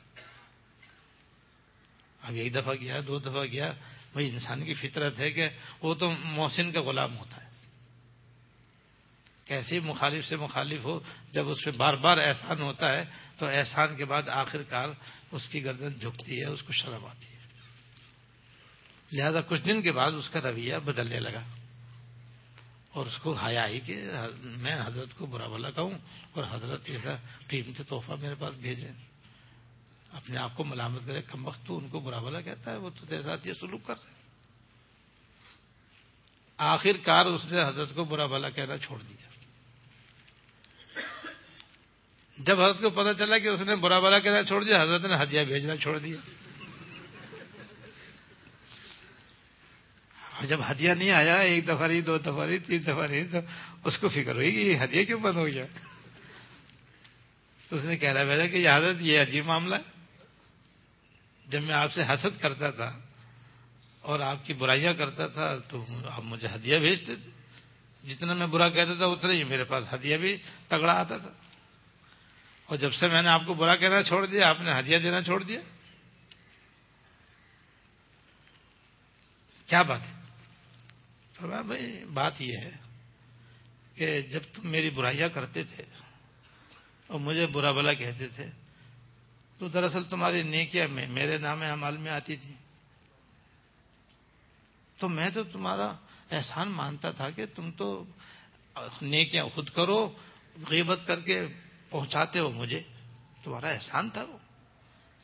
اب ایک دفعہ گیا، دو دفعہ گیا۔ بھائی، انسان کی فطرت ہے کہ وہ تو محسن کا غلام ہوتا ہے۔ کیسے مخالف سے مخالف ہو، جب اس پہ بار بار احسان ہوتا ہے، تو احسان کے بعد آخر کار اس کی گردن جھکتی ہے، اس کو شرم آتی ہے۔ لہذا کچھ دن کے بعد اس کا رویہ بدلنے لگا۔ اور اس کو حیا آئی کہ میں حضرت کو برا بلا کہوں اور حضرت ایسا قیمتی تحفہ میرے پاس بھیجے اپنے آپ کو ملامت کرے، کم وقت تو ان کو برا بلا کہتا ہے، وہ تو تیرے ساتھ یہ سلوک کر رہے آخر کار اس نے حضرت کو برا بلا کہنا چھوڑ دیا۔ جب حضرت کو پتا چلا کہ اس نے برا بلا کہنا چھوڑ دیا، حضرت نے ہدیہ بھیجنا چھوڑ دیا۔ اور جب ہدیہ نہیں آیا، ایک دفعہ نہیں، دو دفعہ نہیں، تین دفعہ نہیں، تو اس کو فکر ہوئی کہ یہ ہدیہ کیوں بند ہو گیا؟ تو اس نے کہہ رہا بھیجا کہ یہ حضرت یہ عجیب معاملہ ہے۔ جب میں آپ سے حسد کرتا تھا اور آپ کی برائیاں کرتا تھا، تو آپ مجھے ہدیہ بھیجتے تھے جتنا میں برا کہتا تھا، اتنا ہی میرے پاس ہدیہ بھی تگڑا آتا تھا۔ اور جب سے میں نے آپ کو برا کہنا چھوڑ دیا، آپ نے ہدیہ دینا چھوڑ دیا۔ کیا بات ہے؟ بھائی، بات یہ ہے کہ جب تم میری برائیاں کرتے تھے اور مجھے برا بلا کہتے تھے، تو دراصل تمہاری نیکیاں میں، میرے نام عمال میں آتی تھی تو میں تو تمہارا احسان مانتا تھا کہ تم تو نیکیاں خود کرو، غیبت کر کے پہنچاتے ہو مجھے۔ تمہارا احسان تھا وہ۔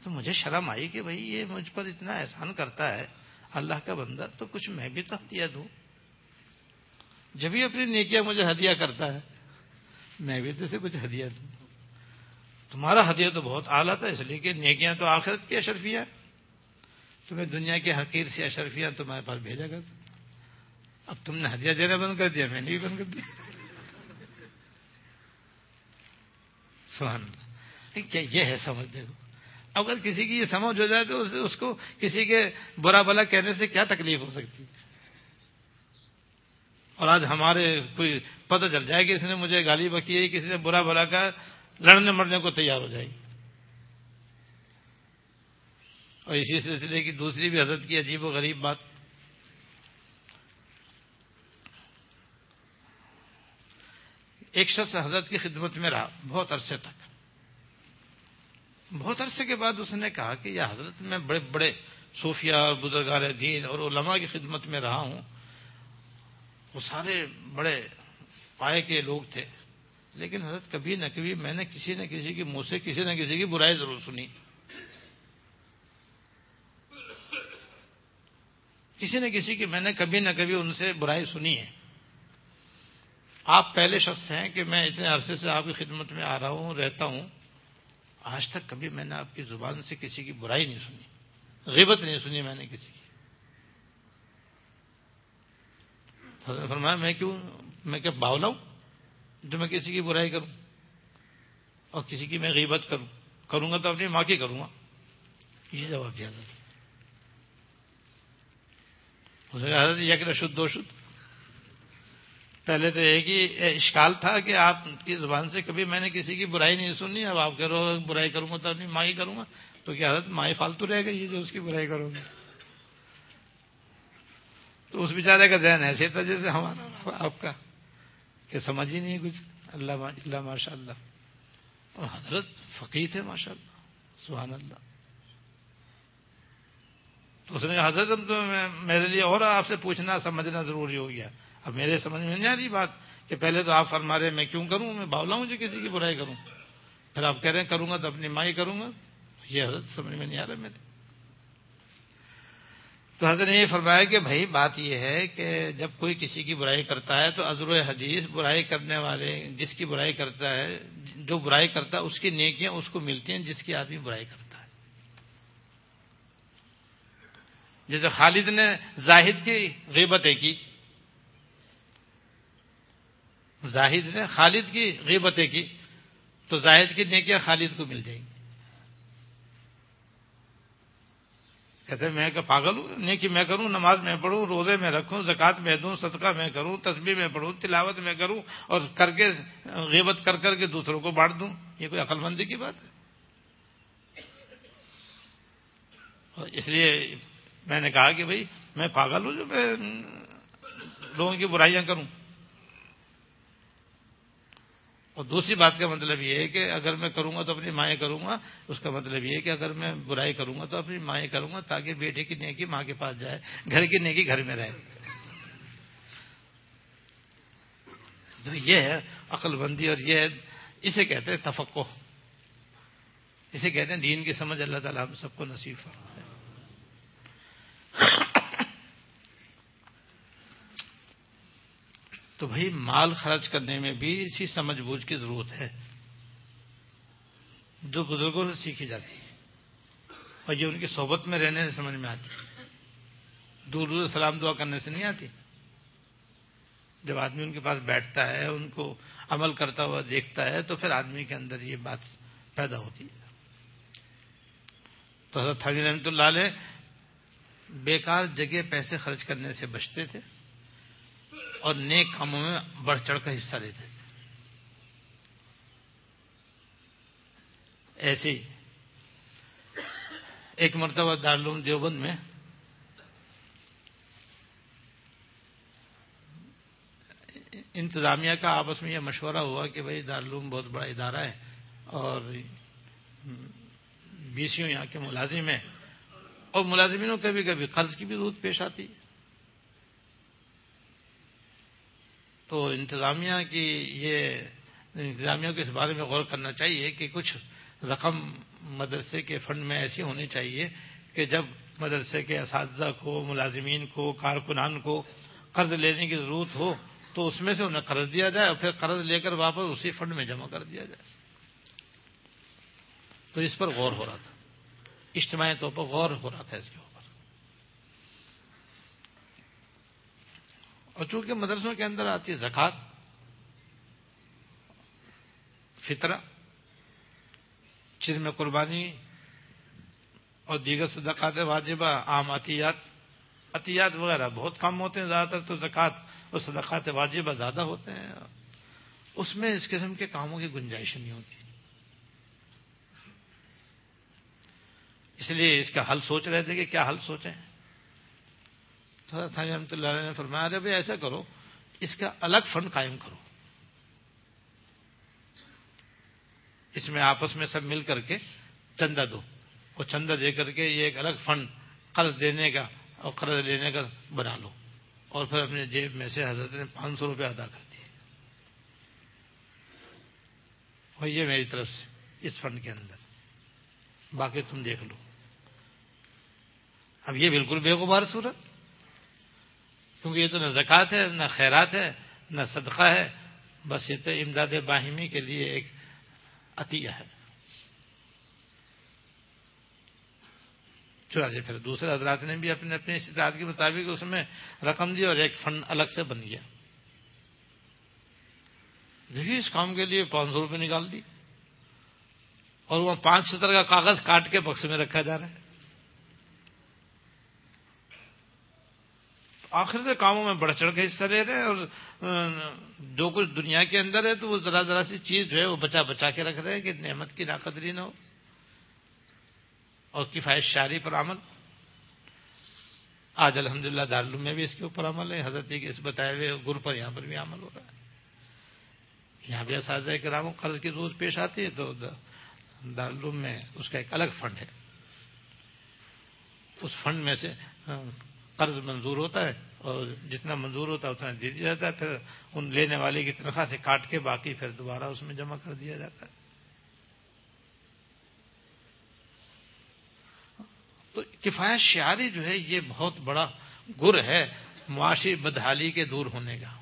تو مجھے شرم آئی کہ بھائی، یہ مجھ پر اتنا احسان کرتا ہے، اللہ کا بندہ، تو کچھ میں بھی تو دیا دوں جبھی اپنی نیکیاں مجھے ہدیہ کرتا ہے، میں بھی تو اسے کچھ ہدیہ دوں۔ تمہارا ہدیہ تو بہت اعلیٰ تھا، اس لیے کہ نیکیاں تو آخرت کی اشرفیاں تمہیں دنیا کے حقیر سے اشرفیاں تمہارے پاس بھیجا کرتا اب تم نے ہدیہ دینا بند کر دیا، میں نے بھی بند کر دیا۔ سہن کیا یہ ہے سمجھ دیکھو۔ اگر کسی کی یہ سمجھ ہو جائے تو اس کو کسی کے برا بلا کہنے سے کیا تکلیف ہو سکتی؟ ہے اور آج ہمارے کوئی پتہ چل جائے کہ اس نے مجھے گالی بکی ہے، کسی نے برا بلا کا لڑنے مرنے کو تیار ہو جائے۔ گی اور اسی سلسلے کی دوسری بھی حضرت کی عجیب و غریب بات۔ ایک شخص حضرت کی خدمت میں رہا، بہت عرصے تک۔ بہت عرصے کے بعد اس نے کہا کہ یہ حضرت میں بڑے بڑے صوفیہ اور بزرگار دین اور علماء کی خدمت میں رہا ہوں۔ وہ سارے بڑے پائے کے لوگ تھے۔ لیکن حضرت کبھی نہ کبھی میں نے کسی نہ کسی کی منہ سے کسی نہ کسی کی برائی ضرور سنی۔ کسی نہ کسی کی میں نے کبھی نہ کبھی ان سے برائی سنی ہے۔ آپ پہلے شخص ہیں کہ میں اتنے عرصے سے آپ کی خدمت میں آ رہا ہوں، رہتا ہوں۔ آج تک کبھی میں نے آپ کی زبان سے کسی کی برائی نہیں سنی، غیبت نہیں سنی میں نے کسی کی۔ حضرت فرمایا، میں کیوں؟ میں کیا باولا ہوں؟ جو میں کسی کی برائی کروں، اور کسی کی میں غیبت کروں کروں گا تو اپنی ماں کی کروں گا۔ یہ جواب دیا تھا اس نے حضرت یک شدھ دو شدھ پہلے تو ایک ہی اشکال تھا کہ آپ کی زبان سے کبھی میں نے کسی کی برائی نہیں سنی اب آپ کہہ برائی کروں گا تو اپنی مائی کروں گا۔ تو کیا حضرت مائی فالتو رہ گئی جو اس کی برائی کروں گی تو اس بیچارے کا ذہن ایسے تھا جیسے ہمارا آپ کا، کہ سمجھ ہی نہیں کچھ۔ اللہ اللہ ماشاء اللہ اور حضرت فقیر تھے ماشاء اللہ سبحان اللہ تو اس نے کہا، حضرت تو میرے لیے اور آپ سے پوچھنا، سمجھنا ضروری ہو گیا۔ اب میرے سمجھ میں نہیں آ رہی بات کہ پہلے تو آپ فرما رہے میں کیوں کروں؟ میں باولا ہوں جو کسی کی برائی کروں۔ پھر آپ کہہ رہے ہیں، کروں گا تو اپنی مائی کروں گا۔ یہ حضرت سمجھ میں نہیں آ رہا میرے۔ تو حضرت نے یہ فرمایا کہ بھائی، بات یہ ہے کہ جب کوئی کسی کی برائی کرتا ہے تو عزر حدیث برائی کرنے والے، جس کی برائی کرتا ہے، جو برائی کرتا ہے، اس کی نیکیاں اس کو ملتی ہیں جس کی آدمی برائی کرتا ہے۔ جیسے خالد نے زاہد کی غیبتیں کی۔ زاہد نے خالد کی غیبتیں کی۔ تو زاہد کی نیکیاں خالد کو مل جائیں۔ گی کہتے میں کہ پاگل ہوں؟ نیکی میں کروں، نماز میں پڑھوں، روزے میں رکھوں زکات میں دوں، صدقہ میں کروں، تسبیح میں پڑھوں، تلاوت میں کروں اور کر کے، غیبت کر کر کے دوسروں کو بانٹ دوں، یہ کوئی عقل مندی کی بات ہے؟ اور اس لیے میں نے کہا کہ بھائی، میں پاگل ہوں جو میں لوگوں کی برائیاں کروں۔ اور دوسری بات کا مطلب یہ ہے کہ اگر میں کروں گا تو اپنی مائیں کروں گا، اس کا مطلب یہ ہے کہ اگر میں برائی کروں گا تو اپنی مائیں کروں گا تاکہ بیٹے کی نیکی ماں کے پاس جائے، گھر کی نیکی گھر میں رہے۔ تو یہ ہے عقل بندی اور یہ اسے کہتے ہیں تفقو اسے کہتے ہیں دین کی سمجھ اللہ تعالیٰ ہم سب کو نصیب فرما ہے تو بھائی مال خرچ کرنے میں بھی اسی سمجھ بوجھ کی ضرورت ہے۔ جو بزرگوں سے سیکھی جاتی ہے۔ اور یہ ان کی صحبت میں رہنے سے سمجھ میں آتی دور دور سلام دعا کرنے سے نہیں آتی۔ جب آدمی ان کے پاس بیٹھتا ہے، ان کو عمل کرتا ہوا دیکھتا ہے، تو پھر آدمی کے اندر یہ بات پیدا ہوتی ہے۔ تو حضرت رحمۃ اللہ علیہ بیکار جگہ پیسے خرچ کرنے سے بچتے تھے۔ اور نیک کاموں میں بڑھ چڑھ کر حصہ لیتے تھے۔ ایسی ایک مرتبہ دارالعلوم دیوبند میں انتظامیہ کا آپس میں یہ مشورہ ہوا کہ بھائی دارالعلوم بہت بڑا ادارہ ہے اور بیسیوں یہاں کے ملازم ہیں۔ اور ملازمینوں کبھی کبھی قرض کی بھی ضرورت پیش آتی۔ ہے تو انتظامیہ کی یہ انتظامیہ کو اس بارے میں غور کرنا چاہیے کہ کچھ رقم مدرسے کے فنڈ میں ایسی ہونی چاہیے کہ جب مدرسے کے اساتذہ کو، ملازمین کو، کارکنان کو قرض لینے کی ضرورت ہو تو اس میں سے انہیں قرض دیا جائے اور پھر قرض لے کر واپس اسی فنڈ میں جمع کر دیا جائے۔ تو اس پر غور ہو رہا تھا۔ اجتماعی طور پر غور ہو رہا تھا اس کے اوپر۔ اور چونکہ مدرسوں کے اندر آتی ہے زکات فطرہ چر میں قربانی اور دیگر صدقات واجبہ، عام عطیات عطیات وغیرہ بہت کم ہوتے ہیں، زیادہ تر تو زکوٰۃ اور صدقات واجبہ زیادہ ہوتے ہیں۔ اس میں اس قسم کے کاموں کی گنجائش نہیں ہوتی۔ اس لیے اس کا حل سوچ رہے تھے کہ کیا حل سوچیں۔ رحمۃ اللہ علیہ نے فرمایا، ارے بھائی ایسا کرو، اس کا الگ فنڈ قائم کرو۔ اس میں آپس میں سب مل کر کے چندہ دو۔ اور چندہ دے کر کے یہ ایک الگ فنڈ قرض دینے کا اور قرض لینے کا بنا لو۔ اور پھر اپنے جیب میں سے حضرت نے پانچ سو روپے ادا کر دیے۔ اور یہ میری طرف سے، اس فنڈ کے اندر۔ باقی تم دیکھ لو۔ اب یہ بالکل بے غبار صورت۔ کیونکہ یہ تو نہ زکوٰۃ ہے، نہ خیرات ہے، نہ صدقہ ہے، بس یہ تو امداد باہمی کے لیے ایک عطیہ ہے۔ چنانچہ پھر دوسرے حضرات نے بھی اپنے اپنے استطاعت کے مطابق اس میں رقم دی اور ایک فنڈ الگ سے بن گیا۔ دیکھیے، اس کام کے لیے پانچ سو روپئے نکال دی اور وہ پانچ ستر کا کاغذ کاٹ کے بکس میں رکھا جا رہا ہے۔ آخر کے کاموں میں بڑھ چڑھ کے حصہ لے رہے ہیں اور جو کچھ دنیا کے اندر ہے تو وہ ذرا ذرا سی چیز جو ہے وہ بچا بچا کے رکھ رہے ہیں کہ نعمت کی ناقدری نہ ہو اور کفایت شاری پر عمل۔ آج الحمد للہ دارالعلوم میں بھی اس کے اوپر عمل ہے۔ حضرت کے اس بتائے ہوئے گر پر یہاں پر بھی عمل ہو رہا ہے۔ یہاں بھی اساتذہ کراموں قرض کی ضرورت پیش آتی ہے تو دارالعلوم میں اس کا ایک الگ فنڈ ہے۔ اس فنڈ میں سے قرض منظور ہوتا ہے اور جتنا منظور ہوتا ہے اتنا دے دیا جاتا ہے، پھر ان لینے والے کی تنخواہ سے کاٹ کے باقی پھر دوبارہ اس میں جمع کر دیا جاتا ہے۔ تو کفایت شعاری جو ہے، یہ بہت بڑا گر ہے معاشی بدحالی کے دور ہونے کا۔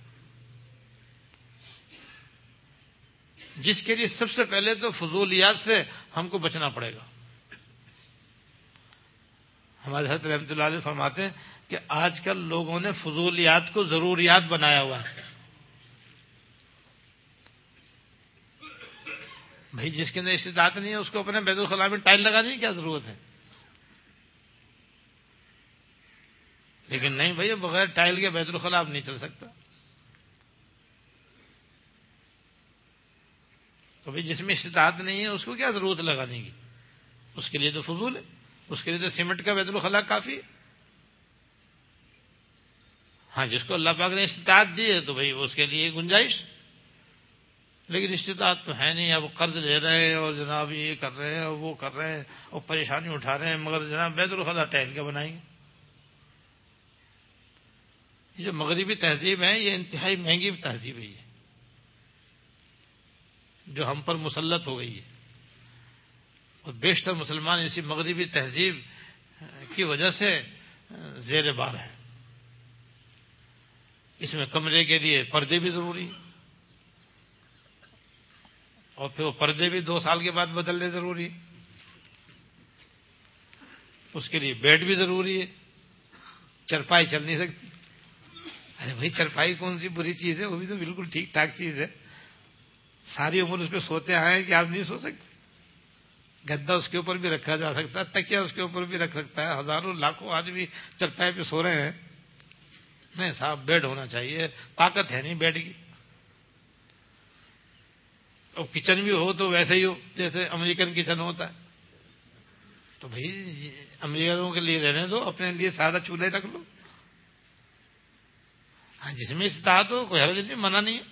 جس کے لیے سب سے پہلے تو فضولیات سے ہم کو بچنا پڑے گا۔ ہمارے حضرت رحمۃ اللہ علیہ فرماتے ہیں کہ آج کل لوگوں نے فضولیات کو ضروریات بنایا ہوا ہے۔ بھائی، جس کے اندر استطاعت نہیں ہے، اس کو اپنے بیت الخلاء میں ٹائل لگانے کی کیا ضرورت ہے؟ لیکن نہیں بھائی بغیر ٹائل کے بیت الخلاء نہیں چل سکتا۔ تو بھائی، جس میں استطاعت نہیں ہے، اس کو کیا ضرورت لگانے کی؟ اس کے لیے تو فضول ہے۔ اس کے لیے تو سیمنٹ کا بیت الخلاء کافی ہے۔ ہاں جس کو اللہ پاک نے استطاعت دی ہے تو بھائی اس کے لیے گنجائش۔ لیکن استطاعت تو ہے نہیں، اب قرض لے رہے ہیں اور جناب یہ کر رہے ہیں اور وہ کر رہے ہیں اور پریشانی اٹھا رہے ہیں، مگر جناب بیت الخلاء ٹہل کے بنائیں گے۔ یہ جو مغربی تہذیب ہے، یہ انتہائی مہنگی تہذیب ہے یہ، جو ہم پر مسلط ہو گئی ہے۔ اور بیشتر مسلمان اسی مغربی تہذیب کی وجہ سے زیر بار ہے۔ اس میں کمرے کے لیے پردے بھی ضروری اور پھر وہ پردے بھی دو سال کے بعد بدلنے ضروری اس کے لیے بیڈ بھی ضروری ہے۔ چرپائی چل نہیں سکتی۔ ارے بھائی، چرپائی کون سی بری چیز ہے؟ وہ بھی تو بالکل ٹھیک ٹھاک چیز ہے۔ ساری عمر اس پہ سوتے آئے کہ آپ نہیں سو سکتے۔ گدا اس کے اوپر بھی رکھا جا سکتا ہے تکیا اس کے اوپر بھی رکھ سکتا ہے۔ ہزاروں لاکھوں آدمی چرپائی پہ سو رہے ہیں۔ نہیں صاحب بیڈ ہونا چاہیے۔ طاقت ہے نہیں بیڈ کی۔ اور کچن بھی ہو تو ویسے ہی ہو، جیسے امریکن کچن ہوتا ہے۔ تو بھائی امریکنوں کے لیے رہنے دو، اپنے لیے سادہ چولہے رکھ لو۔ ہاں جس میں استطاعت ہو، کوئی حرج نہیں، منع نہیں۔ ہے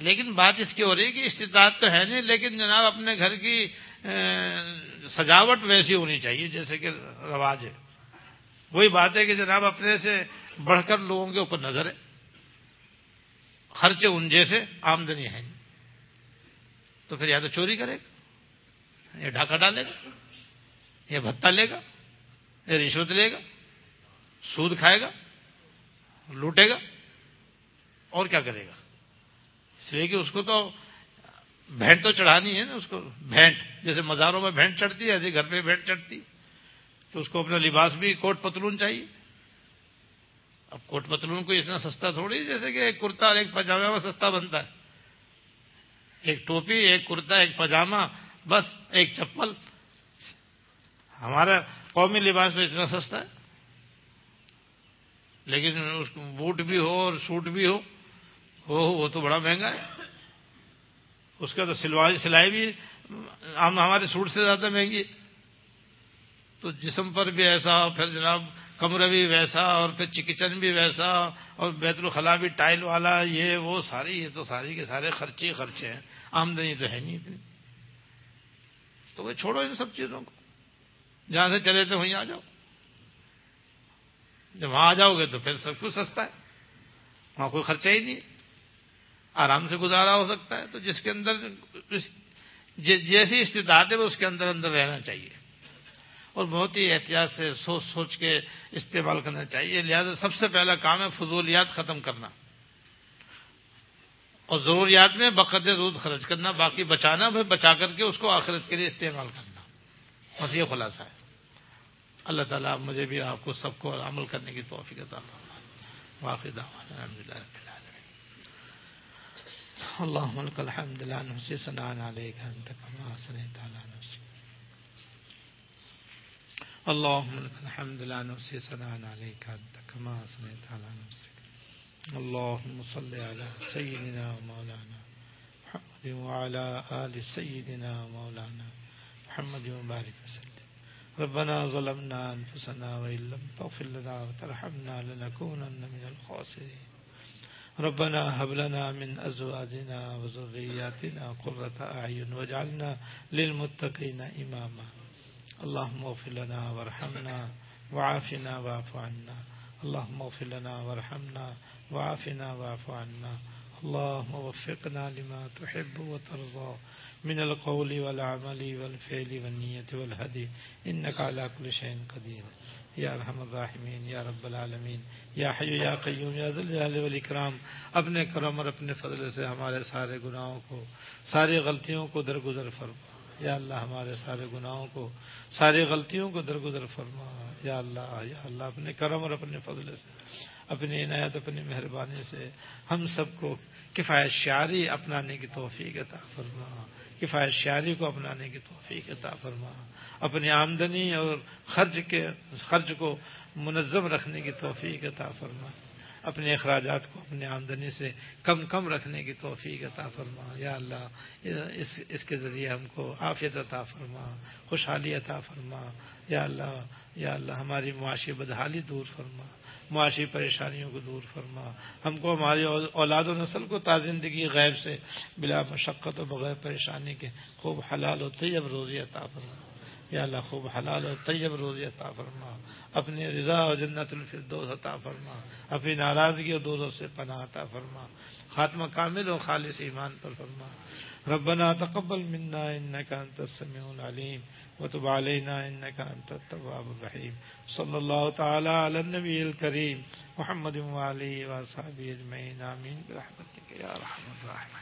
لیکن بات اس کی ہو رہی ہے کہ استطاعت تو ہے نہیں، لیکن جناب اپنے گھر کی سجاوٹ ویسی ہونی چاہیے، جیسے کہ رواج ہے۔ وہی بات ہے کہ جناب اپنے سے بڑھ کر لوگوں کے اوپر نظر ہے۔ خرچے ان جیسے آمدنی ہے۔ نہیں تو پھر یا تو چوری کرے گا، یا ڈھاکہ ڈالے گا، یا بھتا لے گا، یا رشوت لے گا، سود کھائے گا، لوٹے گا، اور کیا کرے گا؟ اس لیے کہ اس کو تو بھینٹ تو چڑھانی ہے نا، اس کو بھینٹ، جیسے مزاروں میں بھینٹ چڑھتی ہے، ایسے گھر پہ بھینٹ چڑھتی، تو اس کو اپنا لباس بھی کوٹ پتلون چاہیے۔ اب کوٹ پتلون کو اتنا سستا تھوڑی جیسے کہ ایک کرتا اور ایک پاجامہ میں سستا بنتا ہے۔ ایک ٹوپی، ایک کرتا، ایک پاجامہ، بس ایک چپل۔ ہمارا قومی لباس تو اتنا سستا ہے۔ لیکن اس بوٹ بھی ہو اور سوٹ بھی ہو وہ تو بڑا مہنگا ہے۔ اس کا تو سلوائی، سلائی بھی ہمارے سوٹ سے زیادہ مہنگی۔ تو جسم پر بھی ایسا، پھر جناب کمرہ بھی ویسا، اور پھر کچن بھی ویسا، اور بیت الخلاء بھی ٹائل والا، یہ، وہ ساری، یہ تو ساری کے سارے خرچے خرچے ہیں۔ آمدنی تو ہے نہیں اتنی۔ تو وہ چھوڑو ان سب چیزوں کو۔ جہاں سے چلے تھے وہیں آ جاؤ۔ جب وہاں آ جاؤ گے تو پھر سب کچھ سستا ہے۔ وہاں کوئی خرچہ ہی نہیں آرام سے گزارا ہو سکتا ہے تو جس کے اندر جیسی استطاعت ہے وہ اس کے اندر اندر رہنا چاہیے اور بہت ہی احتیاط سے سوچ سوچ کے استعمال کرنا چاہیے۔ لہذا سب سے پہلا کام ہے فضولیات ختم کرنا اور ضروریات میں بقد رود خرچ کرنا، باقی بچانا، پھر بچا کر کے اس کو آخرت کے لیے استعمال کرنا۔ بس یہ خلاصہ ہے۔ اللہ تعالیٰ مجھے بھی آپ کو سب کو عمل کرنے کی توفیق عطا واقع الحمد للہ اللهم لك الحمد لا نحصي ثناء عليك أنت كما اثنيت على نفسك. اللهم لك الحمد لا نفسي ثناء عليك أنت كما أثنيت على نفسك. اللهم صل على سيدنا ومولانا محمد وعلى آل سيدنا ومولانا محمد وبارك وسلم. ربنا ظلمنا أنفسنا وإن لم تغفر لنا وترحمنا لنكونن من الخاسرين. ربنا هب لنا من أزواجنا وذرياتنا قرة أعين واجعلنا للمتقين إماما. اللهم اغفر لنا وارحمنا وعافنا واعف عنا. اللهم اغفر لنا وارحمنا وعافنا واعف عنا. اللهم وفقنا لما تحب وترضى. من القول والعمل والفعل والنية والهدي. إنك على كل شيء قدير. یا رحم الراحمین یا رب العالمین، یا حیو یا قیوم، یا ذل والاکرام، اپنے کرم اور اپنے فضل سے ہمارے سارے گناہوں کو، ساری غلطیوں کو درگزر فرما۔ یا اللہ، ہمارے سارے گناہوں کو، ساری غلطیوں کو درگزر فرما۔ یا اللہ یا اللہ، اپنے کرم اور اپنے فضل سے۔ اپنی عنایت، اپنی مہربانی سے ہم سب کو کفایت شعری اپنانے کی توفیق عطا فرما۔ کفایت شعری کو اپنانے کی توفیق عطا فرما۔ اپنی آمدنی اور خرچ کے، خرچ کو منظم رکھنے کی توفیق عطا فرما۔ اپنے اخراجات کو اپنی آمدنی سے کم کم رکھنے کی توفیق عطا فرما۔ یا اللہ، اس اس کے ذریعے ہم کو عافیت عطا فرما، خوشحالی عطا فرما۔ یا اللہ یا اللہ، ہماری معاشی بدحالی دور فرما، معاشی پریشانیوں کو دور فرما۔ ہم کو، ہماری اولاد و نسل کو تازندگی غیب سے بلا مشقت و بغیر پریشانی کے خوب حلال و طیب روزی عطا فرما۔ یا اللہ، خوب حلال و طیب روزی عطا فرما۔ اپنی رضا و جنت الفردوس عطا فرما۔ اپنی ناراضگی اور دوزوں سے پناہ عطا فرما۔ خاتمہ کامل و خالص ایمان پر فرما۔ ربنا تقبل منا انك انت السميع العليم وتب علينا إنك أنت التواب الرحيم. صلى الله تعالى على النبي الكريم محمد وعليه وصحبه أجمعين. آمين. برحمتك يا رحم الراحمين.